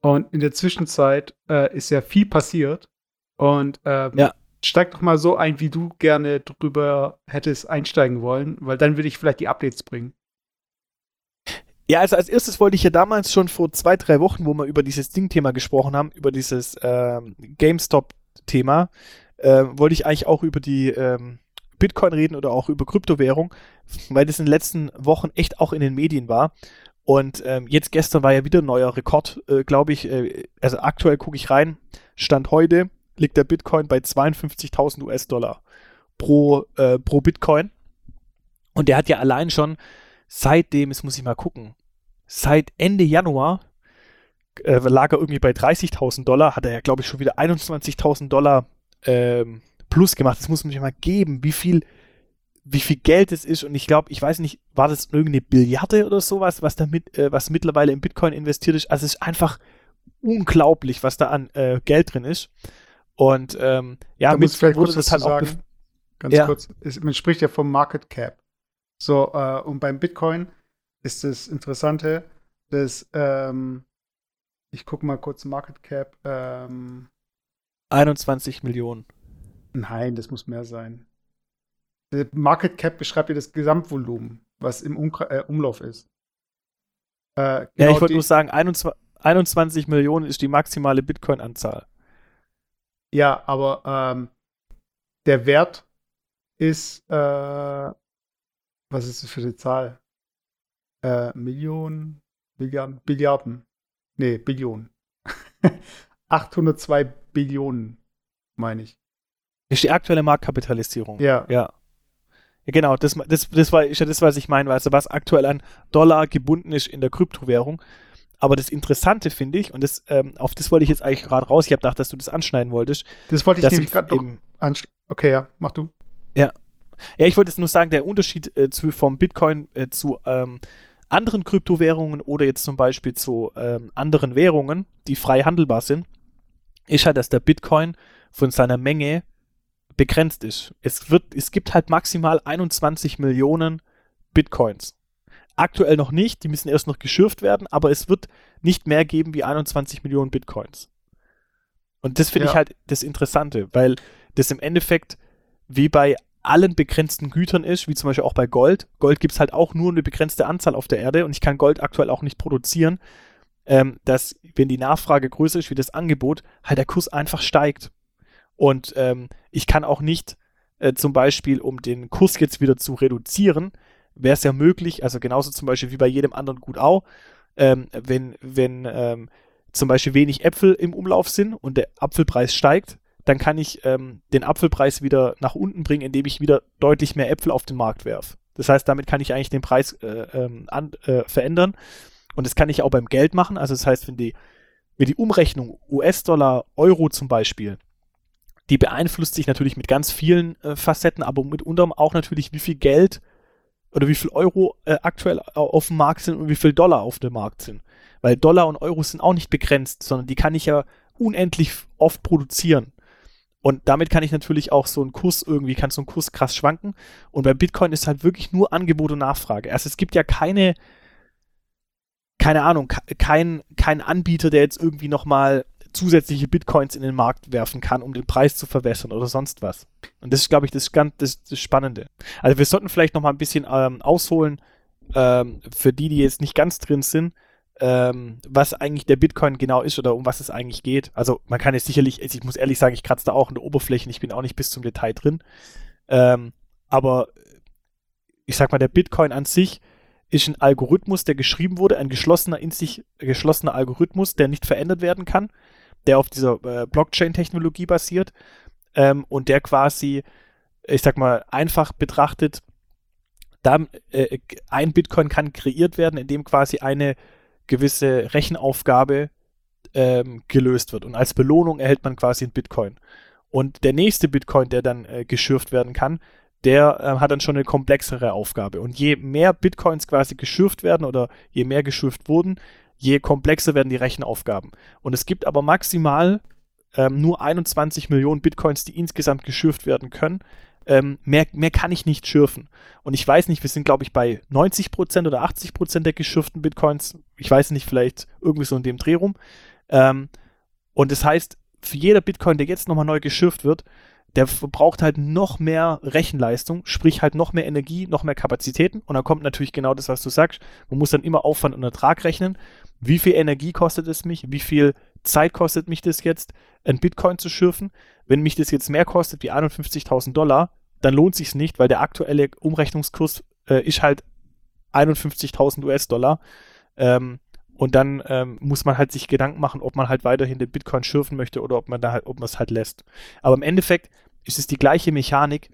Und in der Zwischenzeit äh, ist ja viel passiert. Und ähm, Ja. Steig doch mal so ein, wie du gerne drüber hättest einsteigen wollen, weil dann würde ich vielleicht die Updates bringen. Ja, also als erstes wollte ich ja damals schon vor zwei, drei Wochen, wo wir über dieses Ding-Thema gesprochen haben, über dieses ähm, GameStop-Thema, äh, wollte ich eigentlich auch über die ähm, Bitcoin reden oder auch über Kryptowährung, weil das in den letzten Wochen echt auch in den Medien war. Und ähm, jetzt gestern war ja wieder ein neuer Rekord, äh, glaube ich. Äh, also aktuell gucke ich rein. Stand heute liegt der Bitcoin bei 52.000 US-Dollar pro, äh, pro Bitcoin. Und der hat ja allein schon seitdem, jetzt muss ich mal gucken, seit Ende Januar äh, lag er irgendwie bei 30.000 Dollar, hat er ja, glaube ich, schon wieder 21.000 Dollar ähm, plus gemacht. Das muss man sich mal geben, wie viel, wie viel Geld es ist. Und ich glaube, ich weiß nicht, war das irgendeine Billiarde oder sowas, was damit, äh, was mittlerweile in Bitcoin investiert ist. Also es ist einfach unglaublich, was da an äh, Geld drin ist. Und ähm, ja, da muss ich vielleicht kurz was halt sagen. Ganz Ja. kurz. Es, man spricht ja vom Market Cap. So, äh, und beim Bitcoin ist das Interessante, dass ähm, ich gucke mal kurz Market Cap. Ähm, 21 Millionen. nein, das muss mehr sein. Der Market Cap beschreibt ja das Gesamtvolumen, was im Umkre äh, Umlauf ist. Äh, ja, genau ich wollte die- nur sagen, 21, 21 Millionen ist die maximale Bitcoin-Anzahl. Ja, aber ähm, der Wert ist, äh, was ist das für eine Zahl? Äh, Millionen, Milliarden, Billiarden. Nee, Billionen. [LAUGHS] 802 Billionen, meine ich. Ist die aktuelle Marktkapitalisierung. Ja, Ja. Ja, genau, das, das, das war ist ja das, was ich meine, also was aktuell an Dollar gebunden ist in der Kryptowährung. Aber das Interessante finde ich, und das, ähm, auf das wollte ich jetzt eigentlich gerade raus, ich habe gedacht, dass du das anschneiden wolltest, das wollte ich nämlich gerade noch im- ansch- Okay, ja, mach du. Ja, ich wollte jetzt nur sagen, der Unterschied äh, zu, vom Bitcoin äh, zu ähm, anderen Kryptowährungen oder jetzt zum Beispiel zu ähm, anderen Währungen, die frei handelbar sind, ist halt, dass der Bitcoin von seiner Menge begrenzt ist. Es, wird, es gibt halt maximal 21 Millionen Bitcoins. Aktuell noch nicht, die müssen erst noch geschürft werden, aber es wird nicht mehr geben wie 21 Millionen Bitcoins. Und das finde Ja. ich halt das Interessante, weil das im Endeffekt wie bei allen begrenzten Gütern ist, wie zum Beispiel auch bei Gold. Gold gibt es halt auch nur eine begrenzte Anzahl auf der Erde und ich kann Gold aktuell auch nicht produzieren, ähm, dass, wenn die Nachfrage größer ist wie das Angebot, halt der Kurs einfach steigt. Und ähm, ich kann auch nicht äh, zum Beispiel, um den Kurs jetzt wieder zu reduzieren, wäre es ja möglich, also genauso zum Beispiel wie bei jedem anderen Gut auch, ähm, wenn, wenn ähm, zum Beispiel wenig Äpfel im Umlauf sind und der Apfelpreis steigt, dann kann ich ähm, den Apfelpreis wieder nach unten bringen, indem ich wieder deutlich mehr Äpfel auf den Markt werfe. Das heißt, damit kann ich eigentlich den Preis äh, ähm, an, äh, verändern. Und das kann ich auch beim Geld machen. Also das heißt, wenn die, wenn die Umrechnung US-Dollar, Euro zum Beispiel, die beeinflusst sich natürlich mit ganz vielen äh, Facetten, aber mitunter auch natürlich, wie viel Geld oder wie viel Euro äh, aktuell au- auf dem Markt sind und wie viel Dollar auf dem Markt sind. Weil Dollar und Euro sind auch nicht begrenzt, sondern die kann ich ja unendlich oft produzieren. Und damit kann ich natürlich auch so einen Kurs irgendwie, kann so ein Kurs krass schwanken. Und bei Bitcoin ist halt wirklich nur Angebot und Nachfrage. Also es gibt ja keine, keine Ahnung, ke- kein, kein Anbieter, der jetzt irgendwie nochmal zusätzliche Bitcoins in den Markt werfen kann, um den Preis zu verbessern oder sonst was. Und das ist, glaube ich, das, das, das Spannende. Also wir sollten vielleicht nochmal ein bisschen ähm, ausholen, ähm, für die, die jetzt nicht ganz drin sind, ähm, was eigentlich der Bitcoin genau ist oder um was es eigentlich geht. Also man kann jetzt sicherlich, also ich muss ehrlich sagen, ich kratze da auch in der Oberfläche, ich bin auch nicht bis zum Detail drin. Ähm, aber ich sag mal, der Bitcoin an sich ist ein Algorithmus, der geschrieben wurde, ein geschlossener, in sich geschlossener Algorithmus, der nicht verändert werden kann, der auf dieser äh, Blockchain-Technologie basiert ähm, und der quasi, ich sag mal, einfach betrachtet, da, äh, ein Bitcoin kann kreiert werden, indem quasi eine gewisse Rechenaufgabe ähm, gelöst wird. Und als Belohnung erhält man quasi einen Bitcoin. Und der nächste Bitcoin, der dann äh, geschürft werden kann, der äh, hat dann schon eine komplexere Aufgabe. Und je mehr Bitcoins quasi geschürft werden oder je mehr geschürft wurden, je komplexer werden die Rechenaufgaben. Und es gibt aber maximal ähm, nur 21 Millionen Bitcoins, die insgesamt geschürft werden können. Ähm, mehr, mehr kann ich nicht schürfen. Und ich weiß nicht, wir sind, glaube ich, bei 90% oder 80% der geschürften Bitcoins. Ich weiß nicht, vielleicht irgendwie so in dem Dreh rum. Ähm, und das heißt, für jeder Bitcoin, der jetzt nochmal neu geschürft wird, der verbraucht halt noch mehr Rechenleistung, sprich halt noch mehr Energie, noch mehr Kapazitäten. Und dann kommt natürlich genau das, was du sagst. Man muss dann immer Aufwand und Ertrag rechnen. Wie viel Energie kostet es mich? Wie viel Zeit kostet mich das jetzt, ein Bitcoin zu schürfen? Wenn mich das jetzt mehr kostet wie 51.000 Dollar, dann lohnt sich nicht, weil der aktuelle Umrechnungskurs äh, ist halt 51.000 US-Dollar. Ähm, und dann ähm, muss man halt sich Gedanken machen, ob man halt weiterhin den Bitcoin schürfen möchte oder ob man da halt, ob man es halt lässt. Aber im Endeffekt ist es die gleiche Mechanik,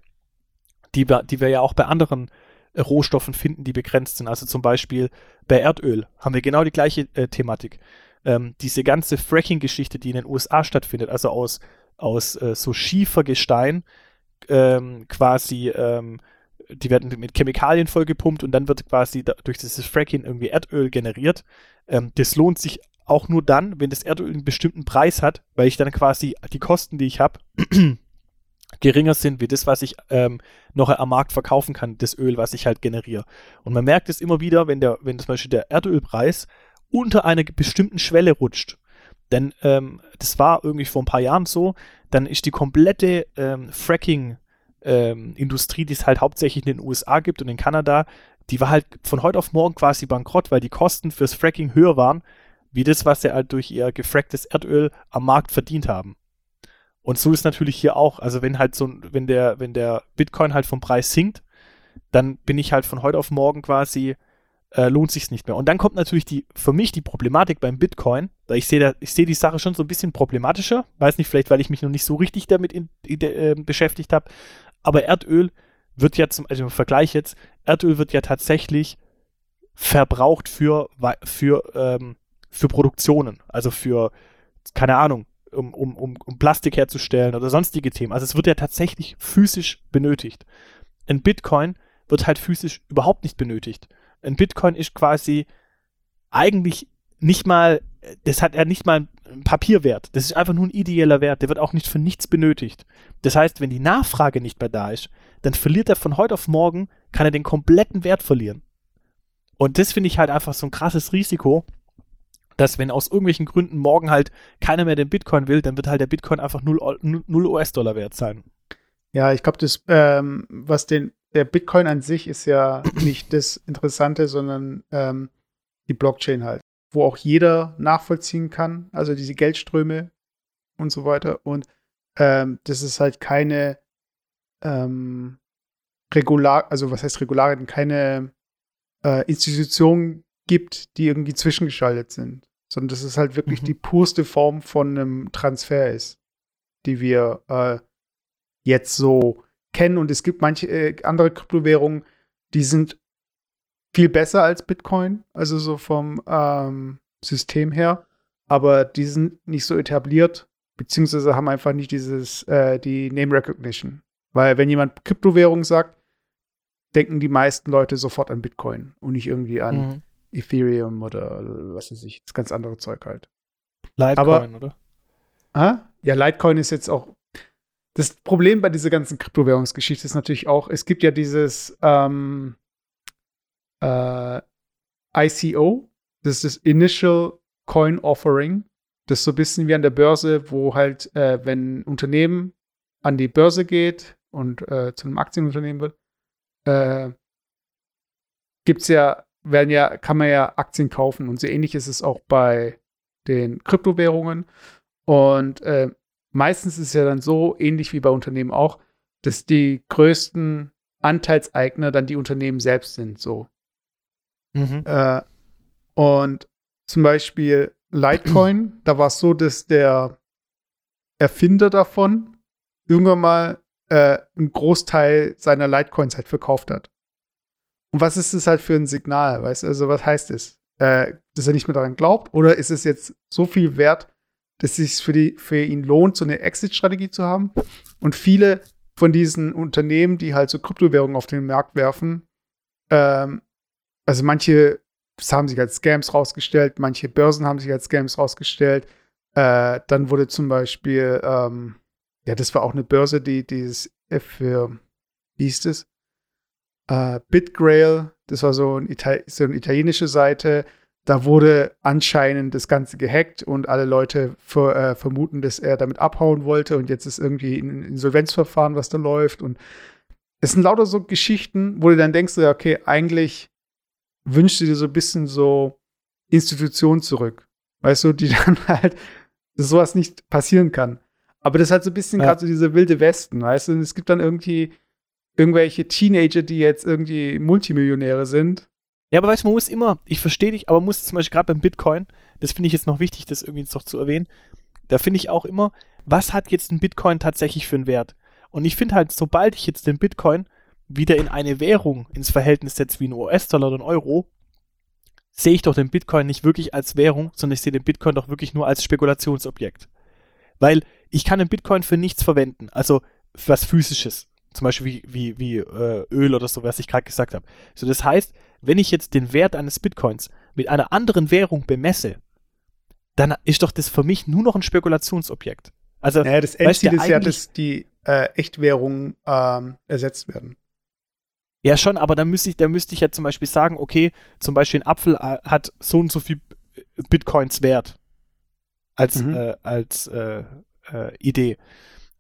die wir, die wir ja auch bei anderen Rohstoffen finden, die begrenzt sind. Also zum Beispiel bei Erdöl haben wir genau die gleiche äh, Thematik. Ähm, diese ganze Fracking-Geschichte, die in den USA stattfindet, also aus, aus äh, so Schiefergestein, ähm, quasi, ähm, die werden mit Chemikalien vollgepumpt und dann wird quasi da, durch dieses Fracking irgendwie Erdöl generiert. Ähm, das lohnt sich auch nur dann, wenn das Erdöl einen bestimmten Preis hat, weil ich dann quasi die Kosten, die ich habe, geringer sind wie das, was ich ähm, noch am Markt verkaufen kann, das Öl, was ich halt generiere. Und man merkt es immer wieder, wenn der, wenn zum Beispiel der Erdölpreis unter einer bestimmten Schwelle rutscht. Denn ähm, das war irgendwie vor ein paar Jahren so, dann ist die komplette ähm, Fracking ähm, die es halt hauptsächlich in den USA gibt und in Kanada, die war halt von heute auf morgen quasi bankrott, weil die Kosten fürs Fracking höher waren, wie das, was sie halt durch ihr gefracktes Erdöl am Markt verdient haben. Und so ist natürlich hier auch, also wenn halt so, wenn der, wenn der Bitcoin halt vom Preis sinkt, dann bin ich halt von heute auf morgen quasi, äh, lohnt sich's nicht mehr. Und dann kommt natürlich die, für mich die Problematik beim Bitcoin, weil ich sehe ich sehe die Sache schon so ein bisschen problematischer, weiß nicht, vielleicht, weil ich mich noch nicht so richtig damit in, in, äh, beschäftigt habe, aber Erdöl wird ja zum, also im Vergleich jetzt, Erdöl wird ja tatsächlich verbraucht für, für, ähm, für Produktionen, also für, keine Ahnung, um, um, um, um Plastik herzustellen oder sonstige Themen. Also es wird ja tatsächlich physisch benötigt. Ein Bitcoin wird halt physisch überhaupt nicht benötigt. Ein Bitcoin ist quasi eigentlich nicht mal, das hat ja nicht mal einen Papierwert. Das ist einfach nur ein ideeller Wert. Der wird auch nicht für nichts benötigt. Das heißt, wenn die Nachfrage nicht mehr da ist, dann verliert er von heute auf morgen, kann er den kompletten Wert verlieren. Und das finde ich halt einfach so ein krasses Risiko, dass wenn aus irgendwelchen Gründen morgen halt keiner mehr den Bitcoin will, dann wird halt der Bitcoin einfach 0, 0 US-Dollar wert sein. Ja, ich glaube, das, ähm, was den, der Bitcoin an sich ist ja nicht das Interessante, sondern ähm, die Blockchain halt, wo auch jeder nachvollziehen kann, also diese Geldströme und so weiter. Und ähm, das ist halt keine ähm, Regular, also was heißt Regularien, keine äh, Institutionen gibt, die irgendwie zwischengeschaltet sind sondern dass es halt wirklich mhm. die purste Form von einem Transfer ist, die wir äh, jetzt so kennen. Und es gibt manche äh, andere Kryptowährungen, die sind viel besser als Bitcoin, also so vom ähm, System her, aber die sind nicht so etabliert, beziehungsweise haben einfach nicht dieses, äh, die Name Recognition. Weil wenn jemand Kryptowährung sagt, denken die meisten Leute sofort an Bitcoin und nicht irgendwie an mhm. Ethereum oder was weiß ich, das ganz andere Zeug halt. Litecoin, oder? Ah? Ja, Litecoin ist jetzt auch. Das Problem bei dieser ganzen Kryptowährungsgeschichte ist natürlich auch, es gibt ja dieses ähm, äh, ICO, das ist das Initial Coin Offering. Das ist so ein bisschen wie an der Börse, wo halt, äh, wenn ein Unternehmen an die Börse geht und äh, zu einem Aktienunternehmen wird, äh, gibt es ja werden ja, kann man ja Aktien kaufen und so ähnlich ist es auch bei den Kryptowährungen. Und äh, meistens ist es ja dann so, ähnlich wie bei Unternehmen auch, dass die größten Anteilseigner dann die Unternehmen selbst sind, so. Mhm. Äh, und zum Beispiel Litecoin, [CLEARS THROAT] da war es so, dass der Erfinder davon irgendwann mal äh, einen Großteil seiner Litecoins halt verkauft hat. Und was ist das halt für ein Signal, weißt du? Also, was heißt es? Äh, dass er nicht mehr daran glaubt? Oder ist es jetzt so viel wert, dass es sich für, die, für ihn lohnt, so eine Exit-Strategie zu haben? Und viele von diesen Unternehmen, die halt so Kryptowährungen auf den Markt werfen, ähm, also manche haben sich als Scams rausgestellt, manche Börsen haben sich als Scams rausgestellt. Äh, dann wurde zum Beispiel, ähm, ja, das war auch eine Börse, die dieses für, wie hieß das? Äh, BitGrail, das war so, ein so eine italienische Seite. Da wurde anscheinend das Ganze gehackt und alle Leute für, äh, vermuten, dass er damit abhauen wollte und jetzt ist irgendwie ein Insolvenzverfahren, was da läuft. Und es sind lauter so Geschichten, wo du dann denkst, okay, eigentlich wünschst du dir so ein bisschen so Institutionen zurück. Weißt du, die [LAUGHS] dann halt, dass sowas nicht passieren kann. Aber das ist halt so ein bisschen ja. gerade so diese wilde Westen, weißt du? Und es gibt dann irgendwie irgendwelche Teenager, die jetzt irgendwie Multimillionäre sind. Ja, aber weißt du, man muss immer, ich verstehe dich, aber man muss zum Beispiel gerade beim Bitcoin, das finde ich jetzt noch wichtig, das irgendwie noch zu erwähnen, da finde ich auch immer, was hat jetzt ein Bitcoin tatsächlich für einen Wert? Und ich finde halt, sobald ich jetzt den Bitcoin wieder in eine Währung ins Verhältnis setze wie ein US-Dollar oder ein Euro, sehe ich doch den Bitcoin nicht wirklich als Währung, sondern ich sehe den Bitcoin doch wirklich nur als Spekulationsobjekt. Weil ich kann den Bitcoin für nichts verwenden, also für was Physisches zum Beispiel wie, wie, wie äh, Öl oder so, was ich gerade gesagt habe. So, das heißt, wenn ich jetzt den Wert eines Bitcoins mit einer anderen Währung bemesse, dann ist doch das für mich nur noch ein Spekulationsobjekt. Also, naja, das Endziel ist ja, dass die äh, Echtwährungen ähm, ersetzt werden. Ja, schon, aber dann müsste ich, dann müsste ich ja zum Beispiel sagen, okay, zum Beispiel ein Apfel äh, hat so und so viel Bitcoins wert als, mhm. äh, als äh, äh, Idee.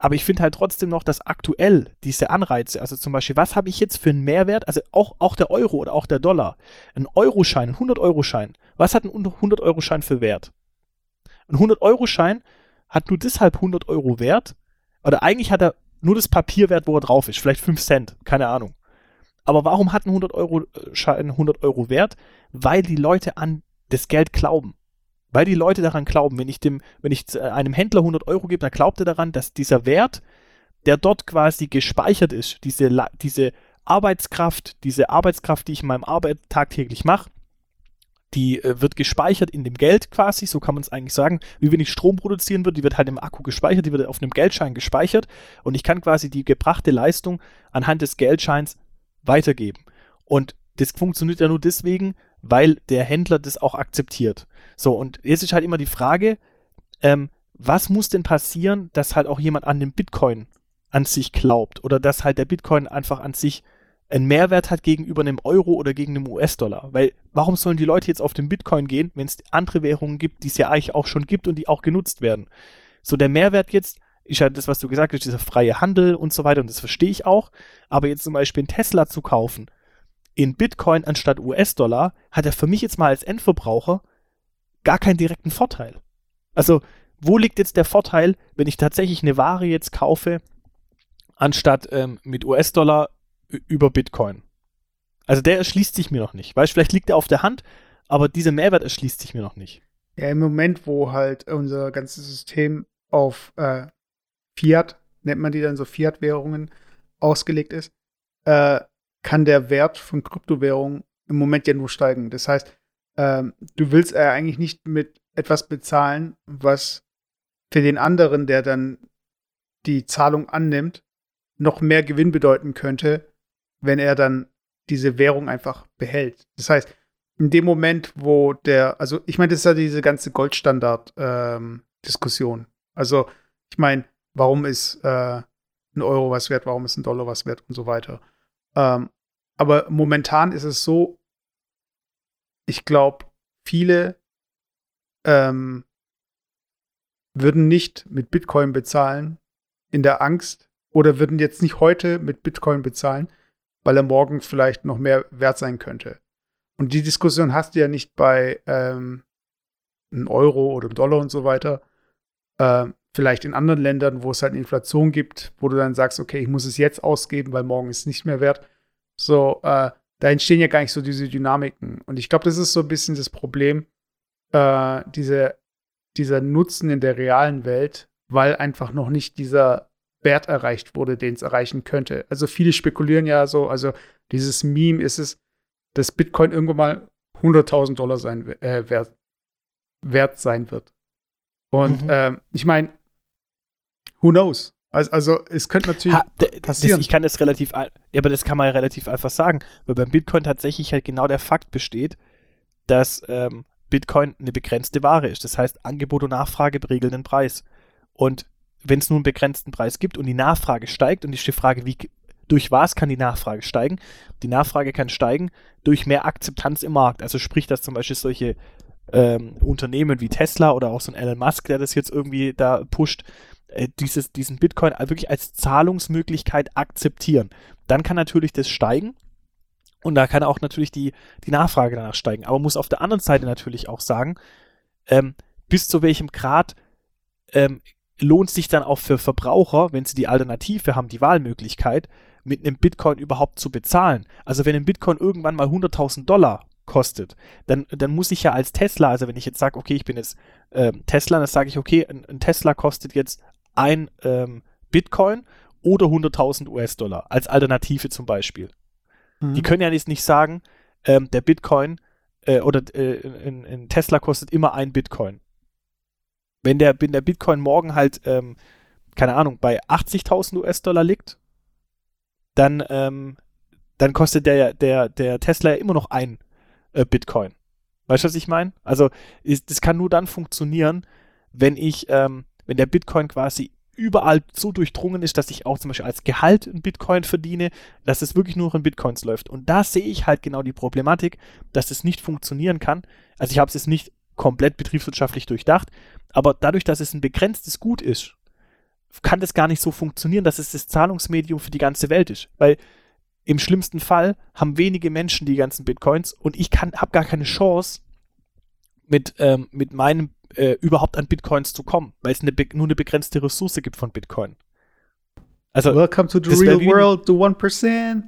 Aber ich finde halt trotzdem noch, dass aktuell diese Anreize, also zum Beispiel, was habe ich jetzt für einen Mehrwert, also auch, auch der Euro oder auch der Dollar, ein Euroschein, ein 100-Euro-Schein, was hat ein 100-Euro-Schein für Wert? Ein 100-Euro-Schein hat nur deshalb 100 Euro Wert, oder eigentlich hat er nur das Papierwert, wo er drauf ist, vielleicht 5 Cent, keine Ahnung. Aber warum hat ein 100-Euro-Schein 100 Euro Wert? Weil die Leute an das Geld glauben. Weil die Leute daran glauben, wenn ich dem, wenn ich äh, einem Händler 100 Euro gebe, dann glaubt er daran, dass dieser Wert, der dort quasi gespeichert ist, diese, diese Arbeitskraft, diese Arbeitskraft, die ich in meinem Arbeit tagtäglich mache, die äh, wird gespeichert in dem Geld quasi, so kann man es eigentlich sagen. Wie wenn ich Strom produzieren würde, die wird halt im Akku gespeichert, die wird auf einem Geldschein gespeichert und ich kann quasi die gebrachte Leistung anhand des Geldscheins weitergeben. Und das funktioniert ja nur deswegen, weil der Händler das auch akzeptiert. So, und jetzt ist halt immer die Frage, ähm, was muss denn passieren, dass halt auch jemand an den Bitcoin an sich glaubt oder dass halt der Bitcoin einfach an sich einen Mehrwert hat gegenüber einem Euro oder gegen einem US-Dollar. Weil warum sollen die Leute jetzt auf den Bitcoin gehen, wenn es andere Währungen gibt, die es ja eigentlich auch schon gibt und die auch genutzt werden? So, der Mehrwert jetzt ist ja das, was du gesagt hast, dieser freie Handel und so weiter und das verstehe ich auch. Aber jetzt zum Beispiel einen Tesla zu kaufen, in Bitcoin anstatt US-Dollar hat er für mich jetzt mal als Endverbraucher gar keinen direkten Vorteil. Also, wo liegt jetzt der Vorteil, wenn ich tatsächlich eine Ware jetzt kaufe, anstatt ähm, mit US-Dollar über Bitcoin? Also, der erschließt sich mir noch nicht. Weißt vielleicht liegt er auf der Hand, aber dieser Mehrwert erschließt sich mir noch nicht. Ja, im Moment, wo halt unser ganzes System auf äh, Fiat, nennt man die dann so Fiat-Währungen, ausgelegt ist, äh, kann der Wert von Kryptowährungen im Moment ja nur steigen. Das heißt, ähm, du willst äh, eigentlich nicht mit etwas bezahlen, was für den anderen, der dann die Zahlung annimmt, noch mehr Gewinn bedeuten könnte, wenn er dann diese Währung einfach behält. Das heißt, in dem Moment, wo der, also ich meine, das ist ja diese ganze Goldstandard-Diskussion. Ähm, also ich meine, warum ist äh, ein Euro was wert, warum ist ein Dollar was wert und so weiter. Ähm, aber momentan ist es so, ich glaube, viele ähm, würden nicht mit Bitcoin bezahlen in der Angst oder würden jetzt nicht heute mit Bitcoin bezahlen, weil er morgen vielleicht noch mehr wert sein könnte. Und die Diskussion hast du ja nicht bei ähm, einem Euro oder einem Dollar und so weiter. Ähm, vielleicht in anderen Ländern, wo es halt eine Inflation gibt, wo du dann sagst, okay, ich muss es jetzt ausgeben, weil morgen ist es nicht mehr wert. So, äh, da entstehen ja gar nicht so diese Dynamiken. Und ich glaube, das ist so ein bisschen das Problem, äh, diese, dieser Nutzen in der realen Welt, weil einfach noch nicht dieser Wert erreicht wurde, den es erreichen könnte. Also viele spekulieren ja so, also dieses Meme ist es, dass Bitcoin irgendwann mal 100.000 Dollar sein, äh, wert, wert sein wird. Und mhm. äh, ich meine, who knows? Also, also es könnte natürlich ha, passieren. Das, ich kann das relativ, ja, aber das kann man ja relativ einfach sagen, weil beim Bitcoin tatsächlich halt genau der Fakt besteht, dass ähm, Bitcoin eine begrenzte Ware ist. Das heißt, Angebot und Nachfrage regeln den Preis. Und wenn es nun einen begrenzten Preis gibt und die Nachfrage steigt, und ist die Frage, wie, durch was kann die Nachfrage steigen? Die Nachfrage kann steigen durch mehr Akzeptanz im Markt. Also sprich, dass zum Beispiel solche ähm, Unternehmen wie Tesla oder auch so ein Elon Musk, der das jetzt irgendwie da pusht, dieses, diesen Bitcoin wirklich als Zahlungsmöglichkeit akzeptieren. Dann kann natürlich das steigen und da kann auch natürlich die, die Nachfrage danach steigen. Aber muss auf der anderen Seite natürlich auch sagen, ähm, bis zu welchem Grad ähm, lohnt sich dann auch für Verbraucher, wenn sie die Alternative haben, die Wahlmöglichkeit, mit einem Bitcoin überhaupt zu bezahlen. Also wenn ein Bitcoin irgendwann mal 100.000 Dollar kostet, dann, dann muss ich ja als Tesla, also wenn ich jetzt sage, okay, ich bin jetzt äh, Tesla, dann sage ich, okay, ein, ein, Tesla kostet jetzt ein ähm, Bitcoin oder 100.000 US-Dollar als Alternative zum Beispiel. Mhm. Die können ja jetzt nicht sagen, ähm, der Bitcoin äh, oder äh, ein, ein, Tesla kostet immer ein Bitcoin. Wenn der, wenn der Bitcoin morgen halt, ähm, keine Ahnung, bei 80.000 US-Dollar liegt, dann, ähm, dann kostet der, der, der Tesla ja immer noch ein äh, Bitcoin. Weißt du, was ich meine? Also, ist, das kann nur dann funktionieren, wenn ich, ähm, wenn der Bitcoin quasi überall so durchdrungen ist, dass ich auch zum Beispiel als Gehalt in Bitcoin verdiene, dass es wirklich nur in Bitcoins läuft. Und da sehe ich halt genau die Problematik, dass es nicht funktionieren kann. Also ich habe es jetzt nicht komplett betriebswirtschaftlich durchdacht, aber dadurch, dass es ein begrenztes Gut ist, kann das gar nicht so funktionieren, dass es das Zahlungsmedium für die ganze Welt ist. Weil im schlimmsten Fall haben wenige Menschen die ganzen Bitcoins und ich habe gar keine Chance, mit, ähm, mit meinem äh, überhaupt an Bitcoins zu kommen, weil es eine, nur eine begrenzte Ressource gibt von Bitcoin. Also, Welcome to the real world, the 1%.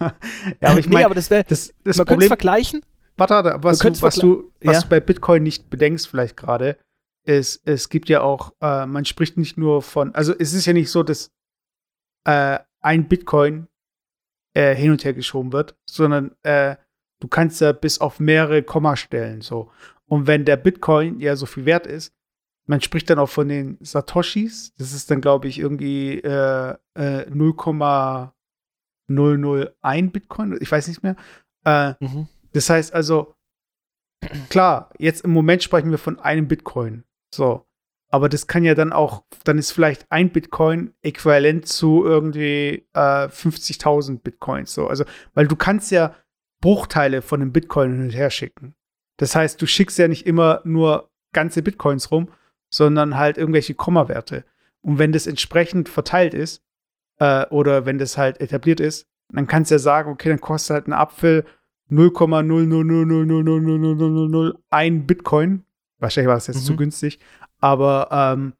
[LAUGHS] ja, aber ich nee, meine, aber das wäre, das, das man könnte vergleichen. warte, was, du, was, du, was ja. du bei Bitcoin nicht bedenkst vielleicht gerade, ist, es gibt ja auch, äh, man spricht nicht nur von, also es ist ja nicht so, dass äh, ein Bitcoin äh, hin und her geschoben wird, sondern äh, du kannst ja bis auf mehrere Kommastellen so. Und wenn der Bitcoin ja so viel wert ist, man spricht dann auch von den Satoshis, das ist dann, glaube ich, irgendwie äh, äh, 0,001 Bitcoin, ich weiß nicht mehr. Äh, Mhm. das heißt also, klar, jetzt im Moment sprechen wir von einem Bitcoin. So. Aber das kann ja dann auch, dann ist vielleicht ein Bitcoin äquivalent zu irgendwie äh, 50.000 Bitcoins. So. Also, weil du kannst ja Bruchteile von einem Bitcoin hin und her schicken. Das heißt, du schickst ja nicht immer nur ganze Bitcoins rum, sondern halt irgendwelche Kommawerte. Und wenn das entsprechend verteilt ist, äh, oder wenn das halt etabliert ist, dann kannst du ja sagen, okay, dann kostet halt ein Apfel 0,000000001 Bitcoin. Wahrscheinlich war das jetzt Mhm. zu günstig. Aber ähm,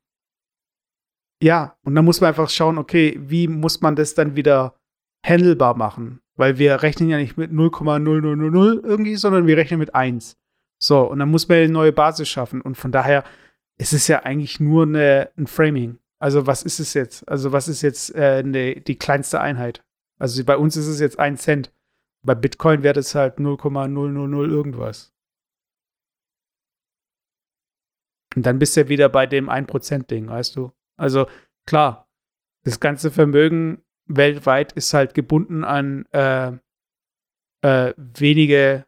ja, und dann muss man einfach schauen, okay, wie muss man das dann wieder handelbar machen? Weil wir rechnen ja nicht mit 0,0000 irgendwie, sondern wir rechnen mit 1. So, und dann muss man eine neue Basis schaffen. Und von daher ist es ja eigentlich nur eine, ein Framing. Also, was ist es jetzt? Also, was ist jetzt äh, ne, die kleinste Einheit? Also, bei uns ist es jetzt 1 Cent. Bei Bitcoin wäre das halt 0,000 irgendwas. Und dann bist du ja wieder bei dem 1%-Ding, weißt du? Also, klar, das ganze Vermögen weltweit ist halt gebunden an äh, äh, wenige,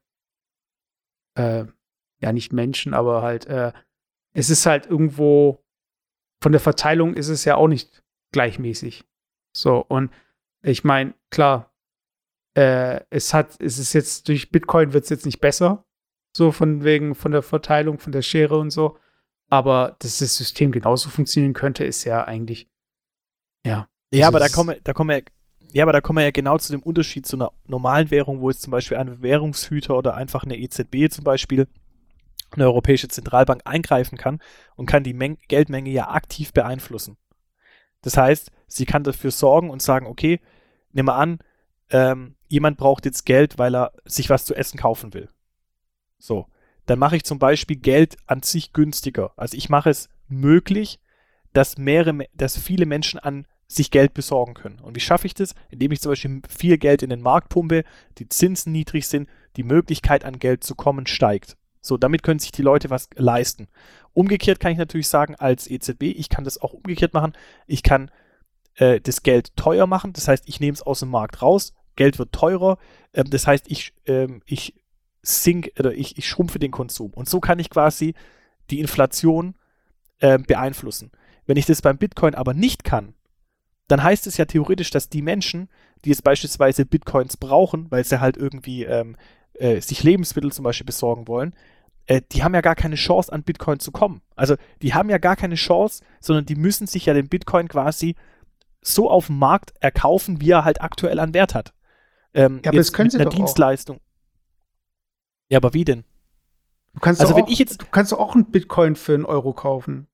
äh, ja, nicht Menschen, aber halt, äh, es ist halt irgendwo, von der Verteilung ist es ja auch nicht gleichmäßig. So, und ich meine, klar, äh, es hat, es ist jetzt durch Bitcoin wird es jetzt nicht besser, so von wegen von der Verteilung, von der Schere und so. Aber dass das System genauso funktionieren könnte, ist ja eigentlich, ja. Ja, Also aber da kommen da kommen wir, ja, aber da kommen wir ja genau zu dem Unterschied zu einer normalen Währung, wo jetzt zum Beispiel ein Währungshüter oder einfach eine EZB zum Beispiel, eine Europäische Zentralbank eingreifen kann und kann die Meng Geldmenge ja aktiv beeinflussen. Das heißt, sie kann dafür sorgen und sagen, okay, nimm mal an, ähm, jemand braucht jetzt Geld, weil er sich was zu essen kaufen will. So, dann mache ich zum Beispiel Geld an sich günstiger. Also ich mache es möglich, dass mehrere, Me- dass viele Menschen an sich Geld besorgen können. Und wie schaffe ich das? Indem ich zum Beispiel viel Geld in den Markt pumpe, die Zinsen niedrig sind, die Möglichkeit an Geld zu kommen steigt. So, damit können sich die Leute was leisten. Umgekehrt kann ich natürlich sagen, als EZB, ich kann das auch umgekehrt machen. Ich kann äh, das Geld teuer machen. Das heißt, ich nehme es aus dem Markt raus. Geld wird teurer. Ähm, das heißt, ich, ähm, ich sink oder ich, ich schrumpfe den Konsum. Und so kann ich quasi die Inflation äh, beeinflussen. Wenn ich das beim Bitcoin aber nicht kann, dann heißt es ja theoretisch, dass die Menschen, die jetzt beispielsweise Bitcoins brauchen, weil sie halt irgendwie ähm, äh, sich Lebensmittel zum Beispiel besorgen wollen, äh, die haben ja gar keine Chance, an Bitcoin zu kommen. Also die haben ja gar keine Chance, sondern die müssen sich ja den Bitcoin quasi so auf dem Markt erkaufen, wie er halt aktuell an Wert hat. Ähm, Ja, aber das können sie doch auch. Dienstleistung. Ja, aber wie denn? Du kannst Also wenn auch, ich jetzt- du kannst auch einen Bitcoin für einen Euro kaufen.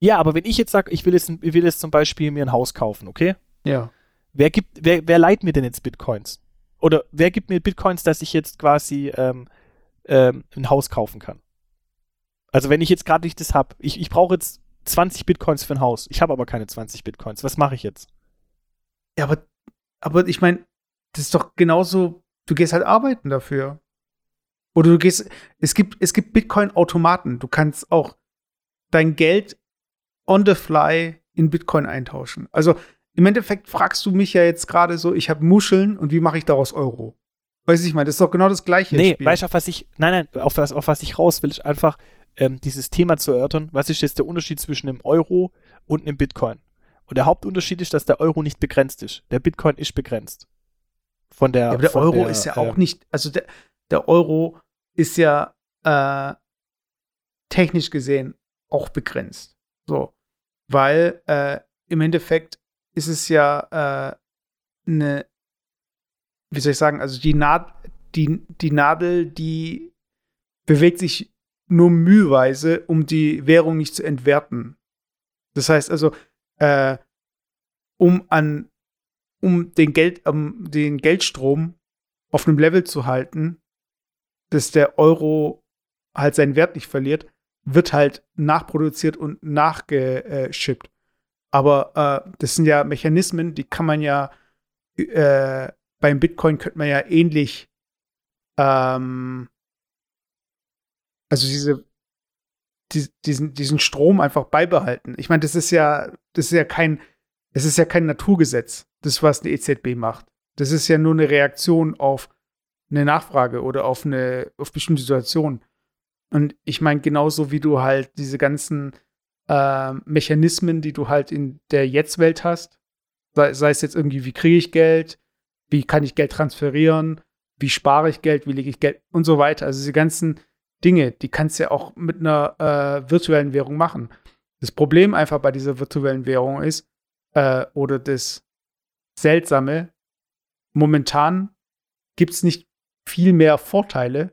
Ja, aber wenn ich jetzt sage, ich will jetzt, ich will jetzt zum Beispiel mir ein Haus kaufen, okay? Ja. Wer gibt, wer, wer leiht mir denn jetzt Bitcoins? Oder wer gibt mir Bitcoins, dass ich jetzt quasi ähm, ähm, ein Haus kaufen kann? Also wenn ich jetzt gerade nicht das habe, ich, ich brauche jetzt 20 Bitcoins für ein Haus, ich habe aber keine 20 Bitcoins, was mache ich jetzt? Ja, aber, aber ich meine, das ist doch genauso, du gehst halt arbeiten dafür. Oder du gehst, es gibt, es gibt Bitcoin-Automaten. Du kannst auch dein Geld on the fly in Bitcoin eintauschen. Also im Endeffekt fragst du mich ja jetzt gerade so, ich habe Muscheln und wie mache ich daraus Euro? Weißt du, ich meine, das ist doch genau das gleiche. Nee, Spiel. weißt du, auf was ich, nein, nein, auf was, auf was ich raus will, ist einfach ähm, dieses Thema zu erörtern. Was ist jetzt der Unterschied zwischen einem Euro und einem Bitcoin? Und der Hauptunterschied ist, dass der Euro nicht begrenzt ist. Der Bitcoin ist begrenzt. Von der, Ja, aber der Euro der, ist ja ähm, auch nicht, also der, der Euro ist ja äh, technisch gesehen auch begrenzt. So. Weil äh, im Endeffekt ist es ja äh, eine, wie soll ich sagen, also die, Naht, die, die Nadel, die bewegt sich nur müheweise, um die Währung nicht zu entwerten. Das heißt also, äh, um an, um den Geld, um den Geldstrom auf einem Level zu halten, dass der Euro halt seinen Wert nicht verliert, wird halt nachproduziert und nachgeschippt. Aber äh, das sind ja Mechanismen, die kann man ja äh, beim Bitcoin könnte man ja ähnlich ähm, also diese die, diesen, diesen Strom einfach beibehalten. Ich meine, das ist ja, das ist ja kein, es ist ja kein Naturgesetz, das, was eine EZB macht. Das ist ja nur eine Reaktion auf eine Nachfrage oder auf eine, auf bestimmte Situationen. Und ich meine, genauso wie du halt diese ganzen äh, Mechanismen, die du halt in der Jetzt-Welt hast, sei, sei, es jetzt irgendwie, wie kriege ich Geld, wie kann ich Geld transferieren, wie spare ich Geld, wie lege ich Geld und so weiter. Also diese ganzen Dinge, die kannst du ja auch mit einer äh, virtuellen Währung machen. Das Problem einfach bei dieser virtuellen Währung ist, äh, oder das Seltsame, momentan gibt es nicht viel mehr Vorteile,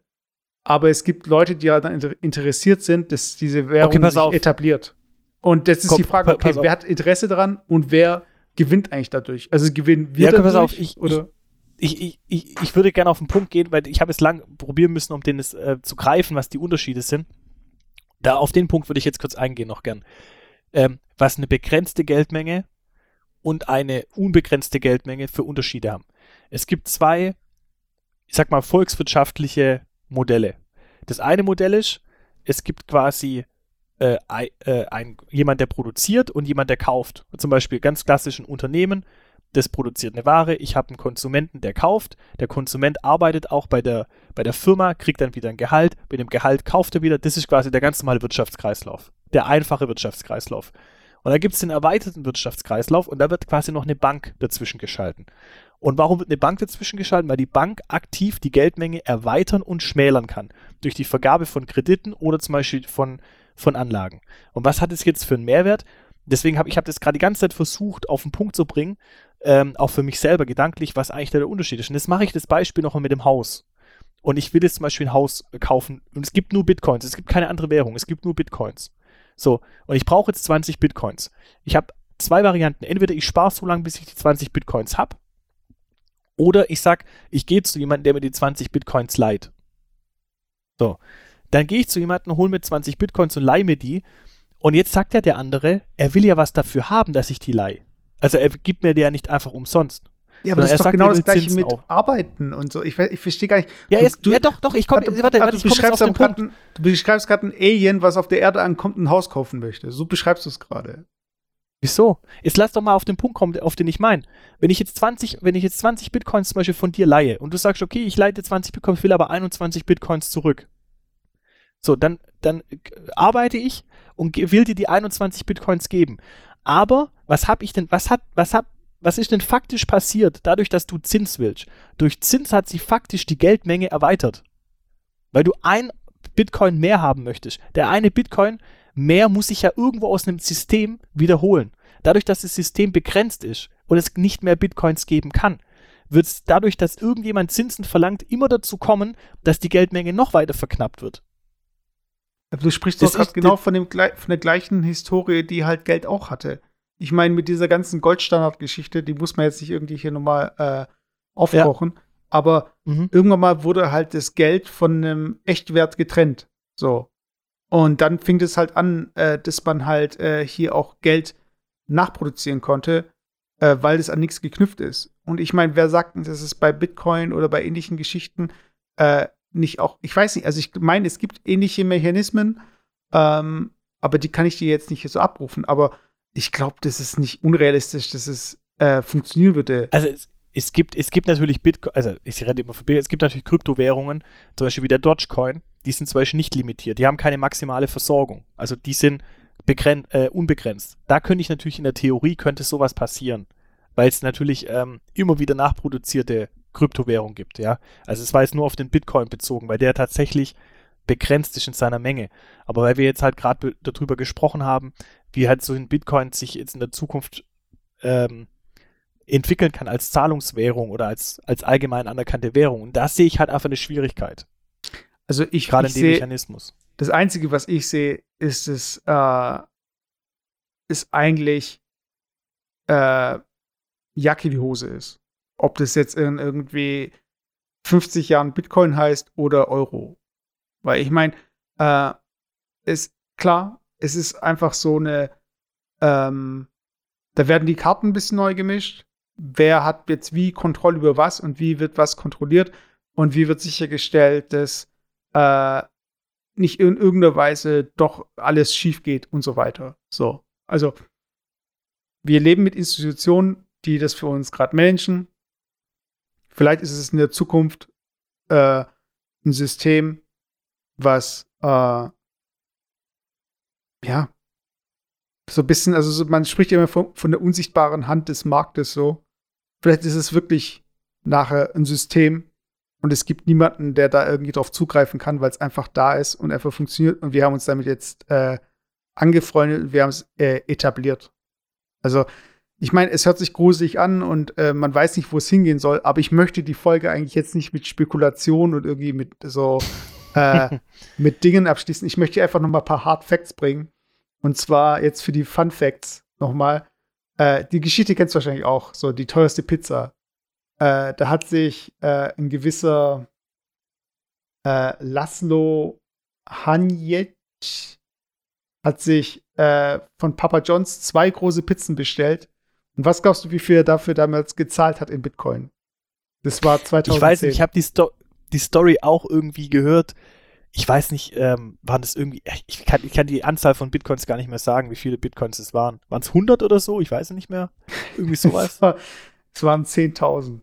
aber es gibt Leute, die daran interessiert sind, dass diese Währung Okay, sich auf. etabliert. Und das ist Komm, die Frage, okay, wer hat Interesse daran und wer gewinnt eigentlich dadurch? Also gewinnen wir Ja, dadurch? pass auf, ich- oder? ich, ich, ich, ich würde gerne auf den Punkt gehen, weil ich habe es lang probieren müssen, um den es, äh, zu greifen, was die Unterschiede sind. Da auf den Punkt würde ich jetzt kurz eingehen noch gern. Ähm, was eine begrenzte Geldmenge und eine unbegrenzte Geldmenge für Unterschiede haben. Es gibt zwei, ich sag mal, volkswirtschaftliche Modelle. Das eine Modell ist, es gibt quasi äh, äh, ein, jemand, der produziert und jemand, der kauft. Zum Beispiel ganz klassisch ein Unternehmen, das produziert eine Ware, ich habe einen Konsumenten, der kauft, der Konsument arbeitet auch bei der, bei der Firma, kriegt dann wieder ein Gehalt, mit dem Gehalt kauft er wieder, das ist quasi der ganz normale Wirtschaftskreislauf, der einfache Wirtschaftskreislauf. Und da gibt es den erweiterten Wirtschaftskreislauf und da wird quasi noch eine Bank dazwischen geschalten. Und warum wird eine Bank dazwischen geschalten? Weil die Bank aktiv die Geldmenge erweitern und schmälern kann. Durch die Vergabe von Krediten oder zum Beispiel von, von Anlagen. Und was hat es jetzt für einen Mehrwert? Deswegen habe ich hab das gerade die ganze Zeit versucht, auf den Punkt zu bringen, ähm, auch für mich selber gedanklich, was eigentlich da der Unterschied ist. Und jetzt mache ich das Beispiel nochmal mit dem Haus. Und ich will jetzt zum Beispiel ein Haus kaufen und es gibt nur Bitcoins, es gibt keine andere Währung, es gibt nur Bitcoins. So, und ich brauche jetzt 20 Bitcoins. Ich habe zwei Varianten. Entweder ich spare so lange, bis ich die 20 Bitcoins habe, oder ich sag, ich gehe zu jemandem, der mir die 20 Bitcoins leiht. So, dann gehe ich zu jemandem, hole mir 20 Bitcoins und leihe mir die. Und jetzt sagt ja der andere, er will ja was dafür haben, dass ich die leihe. Also er gibt mir die ja nicht einfach umsonst. Ja, aber Sondern das er ist doch sagt, genau das gleiche Zinsen mit auch. Arbeiten und so. Ich, ich verstehe gar nicht. Ja, jetzt, du- ja doch, doch, ich komme, Warte, warte, warte, du auf beschreibst grad Punkt. du beschreibst gerade ein Alien, was auf der Erde ankommt und ein Haus kaufen möchte. So beschreibst du es gerade. Wieso? Jetzt lass doch mal auf den Punkt kommen, auf den ich meine. Wenn ich jetzt 20, wenn ich jetzt 20 Bitcoins zum Beispiel von dir leihe und du sagst, okay, ich leite 20 Bitcoins, will aber 21 Bitcoins zurück. So, dann, dann äh, arbeite ich und will dir die 21 Bitcoins geben. Aber was habe ich denn, was hat, was hab, was ist denn faktisch passiert, dadurch, dass du Zins willst? Durch Zins hat sich faktisch die Geldmenge erweitert. Weil du ein Bitcoin mehr haben möchtest. Der eine Bitcoin mehr muss sich ja irgendwo aus einem System wiederholen. Dadurch, dass das System begrenzt ist und es nicht mehr Bitcoins geben kann, wird es dadurch, dass irgendjemand Zinsen verlangt, immer dazu kommen, dass die Geldmenge noch weiter verknappt wird. Aber du sprichst doch gerade genau von, dem, von der gleichen Historie, die halt Geld auch hatte. Ich meine, mit dieser ganzen Goldstandard-Geschichte, die muss man jetzt nicht irgendwie hier nochmal äh, aufkochen. Aber Mhm. irgendwann mal wurde halt das Geld von einem Echtwert getrennt. So. Und dann fing es halt an, äh, dass man halt äh, hier auch Geld nachproduzieren konnte, äh, weil es an nichts geknüpft ist. Und ich meine, wer sagt denn, dass es bei Bitcoin oder bei ähnlichen Geschichten äh, nicht auch, ich weiß nicht, also ich meine, es gibt ähnliche Mechanismen, ähm, aber die kann ich dir jetzt nicht so abrufen. Aber ich glaube, das ist nicht unrealistisch, dass es äh, funktionieren würde. Also es, es gibt, es gibt natürlich Bitcoin, also ich rede immer für Bitcoin, es gibt natürlich Kryptowährungen, zum Beispiel wie der Dogecoin, die sind zum Beispiel nicht limitiert, die haben keine maximale Versorgung. Also die sind äh, unbegrenzt. Da könnte ich natürlich in der Theorie könnte sowas passieren, weil es natürlich ähm, immer wieder nachproduzierte Kryptowährung gibt, ja. Also es war jetzt nur auf den Bitcoin bezogen, weil der tatsächlich begrenzt ist in seiner Menge. Aber weil wir jetzt halt gerade be- darüber gesprochen haben, wie halt so ein Bitcoin sich jetzt in der Zukunft ähm, entwickeln kann als Zahlungswährung oder als, als allgemein anerkannte Währung. Und da sehe ich halt einfach eine Schwierigkeit, Also ich, gerade ich in dem Mechanismus. das Einzige, was ich sehe, ist es, äh, ist eigentlich äh, Jacke die Hose ist. Ob das jetzt in irgendwie 50 Jahren Bitcoin heißt oder Euro. Weil ich meine, äh, ist klar, es ist einfach so eine, ähm, da werden die Karten ein bisschen neu gemischt. Wer hat jetzt wie Kontrolle über was und wie wird was kontrolliert und wie wird sichergestellt, dass äh, nicht in irgendeiner Weise doch alles schief geht und so weiter. So, also wir leben mit Institutionen, die das für uns gerade managen. Vielleicht ist es in der Zukunft äh, ein System, was äh, ja so ein bisschen, also so, man spricht immer von, von der unsichtbaren Hand des Marktes so. Vielleicht ist es wirklich nachher ein System und es gibt niemanden, der da irgendwie drauf zugreifen kann, weil es einfach da ist und einfach funktioniert und wir haben uns damit jetzt äh, angefreundet und wir haben es äh, etabliert. Also, ich meine, es hört sich gruselig an und äh, man weiß nicht, wo es hingehen soll, aber ich möchte die Folge eigentlich jetzt nicht mit Spekulation und irgendwie mit so äh, [LAUGHS] mit Dingen abschließen. Ich möchte einfach noch mal ein paar Hard Facts bringen. Und zwar jetzt für die Fun Facts noch mal. Äh, die Geschichte kennst du wahrscheinlich auch, so die teuerste Pizza. Äh, da hat sich äh, ein gewisser äh, Laszlo Hanjec hat sich von Papa John's zwei große Pizzen bestellt. Und was glaubst du, wie viel er dafür damals gezahlt hat in Bitcoin? Das war 2010. Ich weiß nicht, ich habe die, Sto die Story auch irgendwie gehört. Ich weiß nicht, ähm, waren das irgendwie, ich kann, ich kann die Anzahl von Bitcoins gar nicht mehr sagen, wie viele Bitcoins es waren. Waren es 100 oder so? Ich weiß es nicht mehr. Irgendwie [LAUGHS] sowas. es, war, es waren 10.000.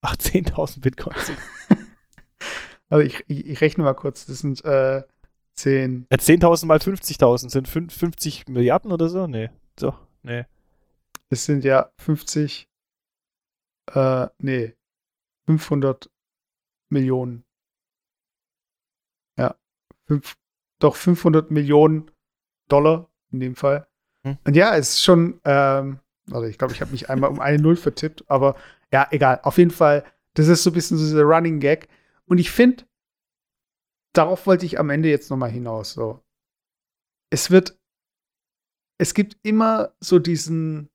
Ach, 10.000 Bitcoins. [LAUGHS] Also ich, ich, ich, rechne mal kurz, das sind äh, 10. Ja, 10.000 mal 50.000 sind 50 Milliarden oder so? Nee. So, nee. Es sind ja 50, äh, nee, 500 Millionen. Ja, fünf, doch 500 Millionen Dollar in dem Fall. Hm. Und ja, es ist schon, ähm, also ich glaube, ich habe mich einmal um eine Null vertippt, aber ja, egal. Auf jeden Fall, das ist so ein bisschen so dieser Running Gag. Und ich finde, darauf wollte ich am Ende jetzt noch mal hinaus. So, es wird, es gibt immer so diesen,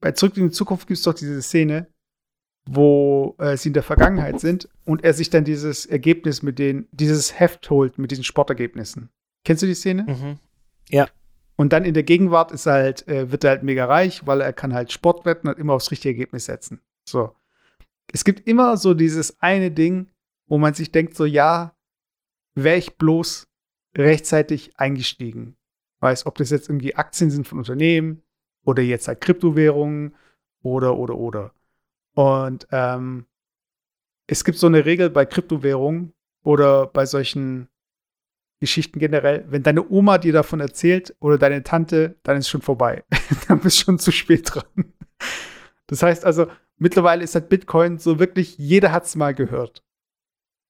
bei Zurück in die Zukunft gibt es doch diese Szene, wo äh, sie in der Vergangenheit sind und er sich dann dieses Ergebnis mit den, dieses Heft holt mit diesen Sportergebnissen. Kennst du die Szene? Mhm. Ja. Und dann in der Gegenwart ist er halt, äh, wird er halt mega reich, weil er kann halt Sport wetten und immer aufs richtige Ergebnis setzen. So. Es gibt immer so dieses eine Ding, wo man sich denkt, so ja, wäre ich bloß rechtzeitig eingestiegen. Weiß, ob das jetzt irgendwie Aktien sind von Unternehmen oder jetzt halt Kryptowährungen oder, oder, oder. Und ähm, es gibt so eine Regel bei Kryptowährungen oder bei solchen Geschichten generell, wenn deine Oma dir davon erzählt oder deine Tante, dann ist schon vorbei. [LAUGHS] dann bist du schon zu spät dran. Das heißt also, mittlerweile ist halt Bitcoin so wirklich, jeder hat es mal gehört.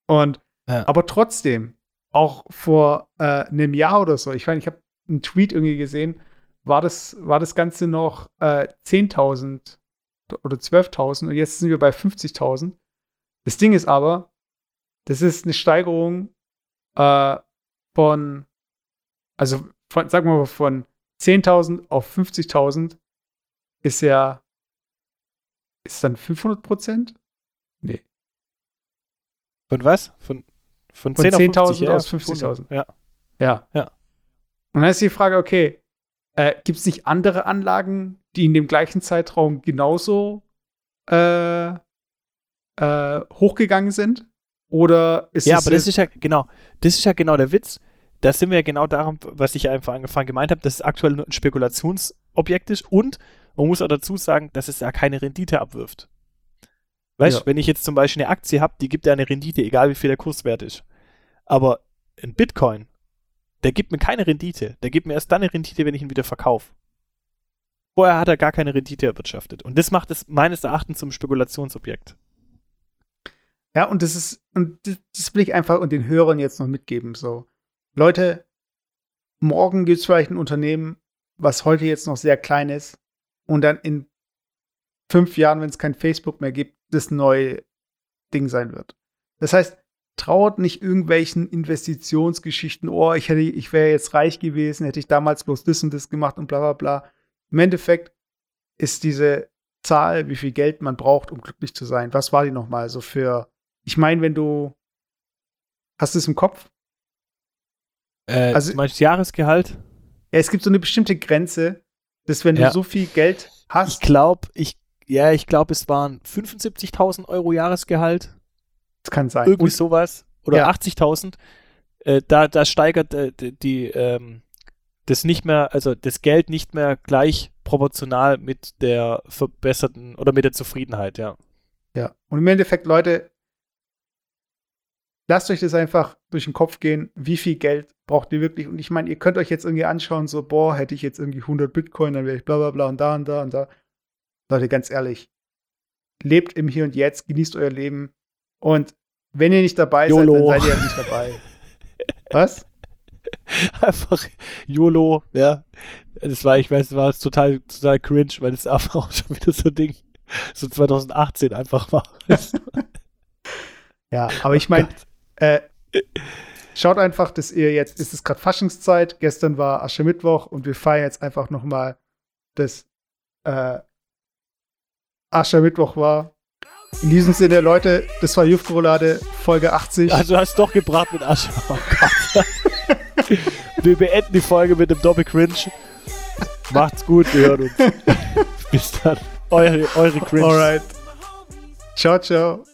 Und Ja. aber trotzdem, auch vor äh, einem Jahr oder so, ich meine, ich habe einen Tweet irgendwie gesehen, war das, war das Ganze noch äh, 10.000 oder 12.000 und jetzt sind wir bei 50.000. Das Ding ist aber, das ist eine Steigerung äh, von, also von, sagen wir mal, von 10.000 auf 50.000 ist ja, ist dann 500 Prozent? Nee. Von was? Von, von Von 10 auf 10.000 50, ja, aus 50.000. Ja. Ja. Ja. Und dann ist die Frage, okay, äh, gibt es nicht andere Anlagen, die in dem gleichen Zeitraum genauso äh, äh, hochgegangen sind? Oder ist Ja, es aber das ist ja genau, das ist ja genau der Witz. Da sind wir ja genau darum, was ich ja einfach angefangen gemeint habe, dass es aktuell nur ein Spekulationsobjekt ist und man muss auch dazu sagen, dass es ja keine Rendite abwirft. Weißt du, Ja. wenn ich jetzt zum Beispiel eine Aktie habe, die gibt ja eine Rendite, egal wie viel der Kurswert ist. Aber ein Bitcoin, der gibt mir keine Rendite. Der gibt mir erst dann eine Rendite, wenn ich ihn wieder verkaufe. Vorher hat er gar keine Rendite erwirtschaftet. Und das macht es meines Erachtens zum Spekulationsobjekt. Ja, und das ist, und das, will ich einfach und den Hörern jetzt noch mitgeben. So, Leute, morgen gibt es vielleicht ein Unternehmen, was heute jetzt noch sehr klein ist, und dann in fünf Jahren, wenn es kein Facebook mehr gibt, das neue Ding sein wird. Das heißt, traut nicht irgendwelchen Investitionsgeschichten, oh, ich hätte, ich wäre jetzt reich gewesen, hätte ich damals bloß das und das gemacht und bla bla bla. Im Endeffekt ist diese Zahl, wie viel Geld man braucht, um glücklich zu sein. Was war die nochmal so für? Ich meine, wenn du hast du es im Kopf? Äh, Also- du meinst Jahresgehalt? Ja, es gibt so eine bestimmte Grenze, dass wenn Ja. du so viel Geld Ich hast, glaube, ich, ja, ich glaube, es waren 75.000 Euro Jahresgehalt. Das kann sein. irgendwie Und- sowas. Oder Ja. 80.000. Äh, da, da steigert äh, die, ähm, das nicht mehr, also das Geld nicht mehr gleich proportional mit der verbesserten oder mit der Zufriedenheit, ja. Ja. Und im Endeffekt, Leute, lasst euch das einfach durch den Kopf gehen, wie viel Geld braucht ihr wirklich? Und ich meine, ihr könnt euch jetzt irgendwie anschauen, so, boah, hätte ich jetzt irgendwie 100 Bitcoin, dann wäre ich bla bla bla und da und da und da. Leute, ganz ehrlich, lebt im Hier und Jetzt, genießt euer Leben und wenn ihr nicht dabei YOLO. seid, dann seid ihr halt nicht dabei. [LAUGHS] Was? Einfach YOLO, ja. Das war, ich weiß, das war total, total cringe, weil das einfach auch schon wieder so ein Ding, so 2018 einfach war. Ja, aber ich meine, [LAUGHS] äh, schaut einfach, dass ihr jetzt, ist es gerade Faschingszeit, gestern war Aschermittwoch und wir feiern jetzt einfach noch mal, dass äh, Aschermittwoch war. In diesem Sinne, Leute, das war Jufgrolade, Folge 80. Also du hast doch gebracht mit Asche. Oh Gott. [LAUGHS] wir beenden die Folge mit dem Doppel-Cringe. Macht's gut, wir hören uns. [LAUGHS] Bis dann. Eure, eure Cringe. Alright. Ciao, ciao.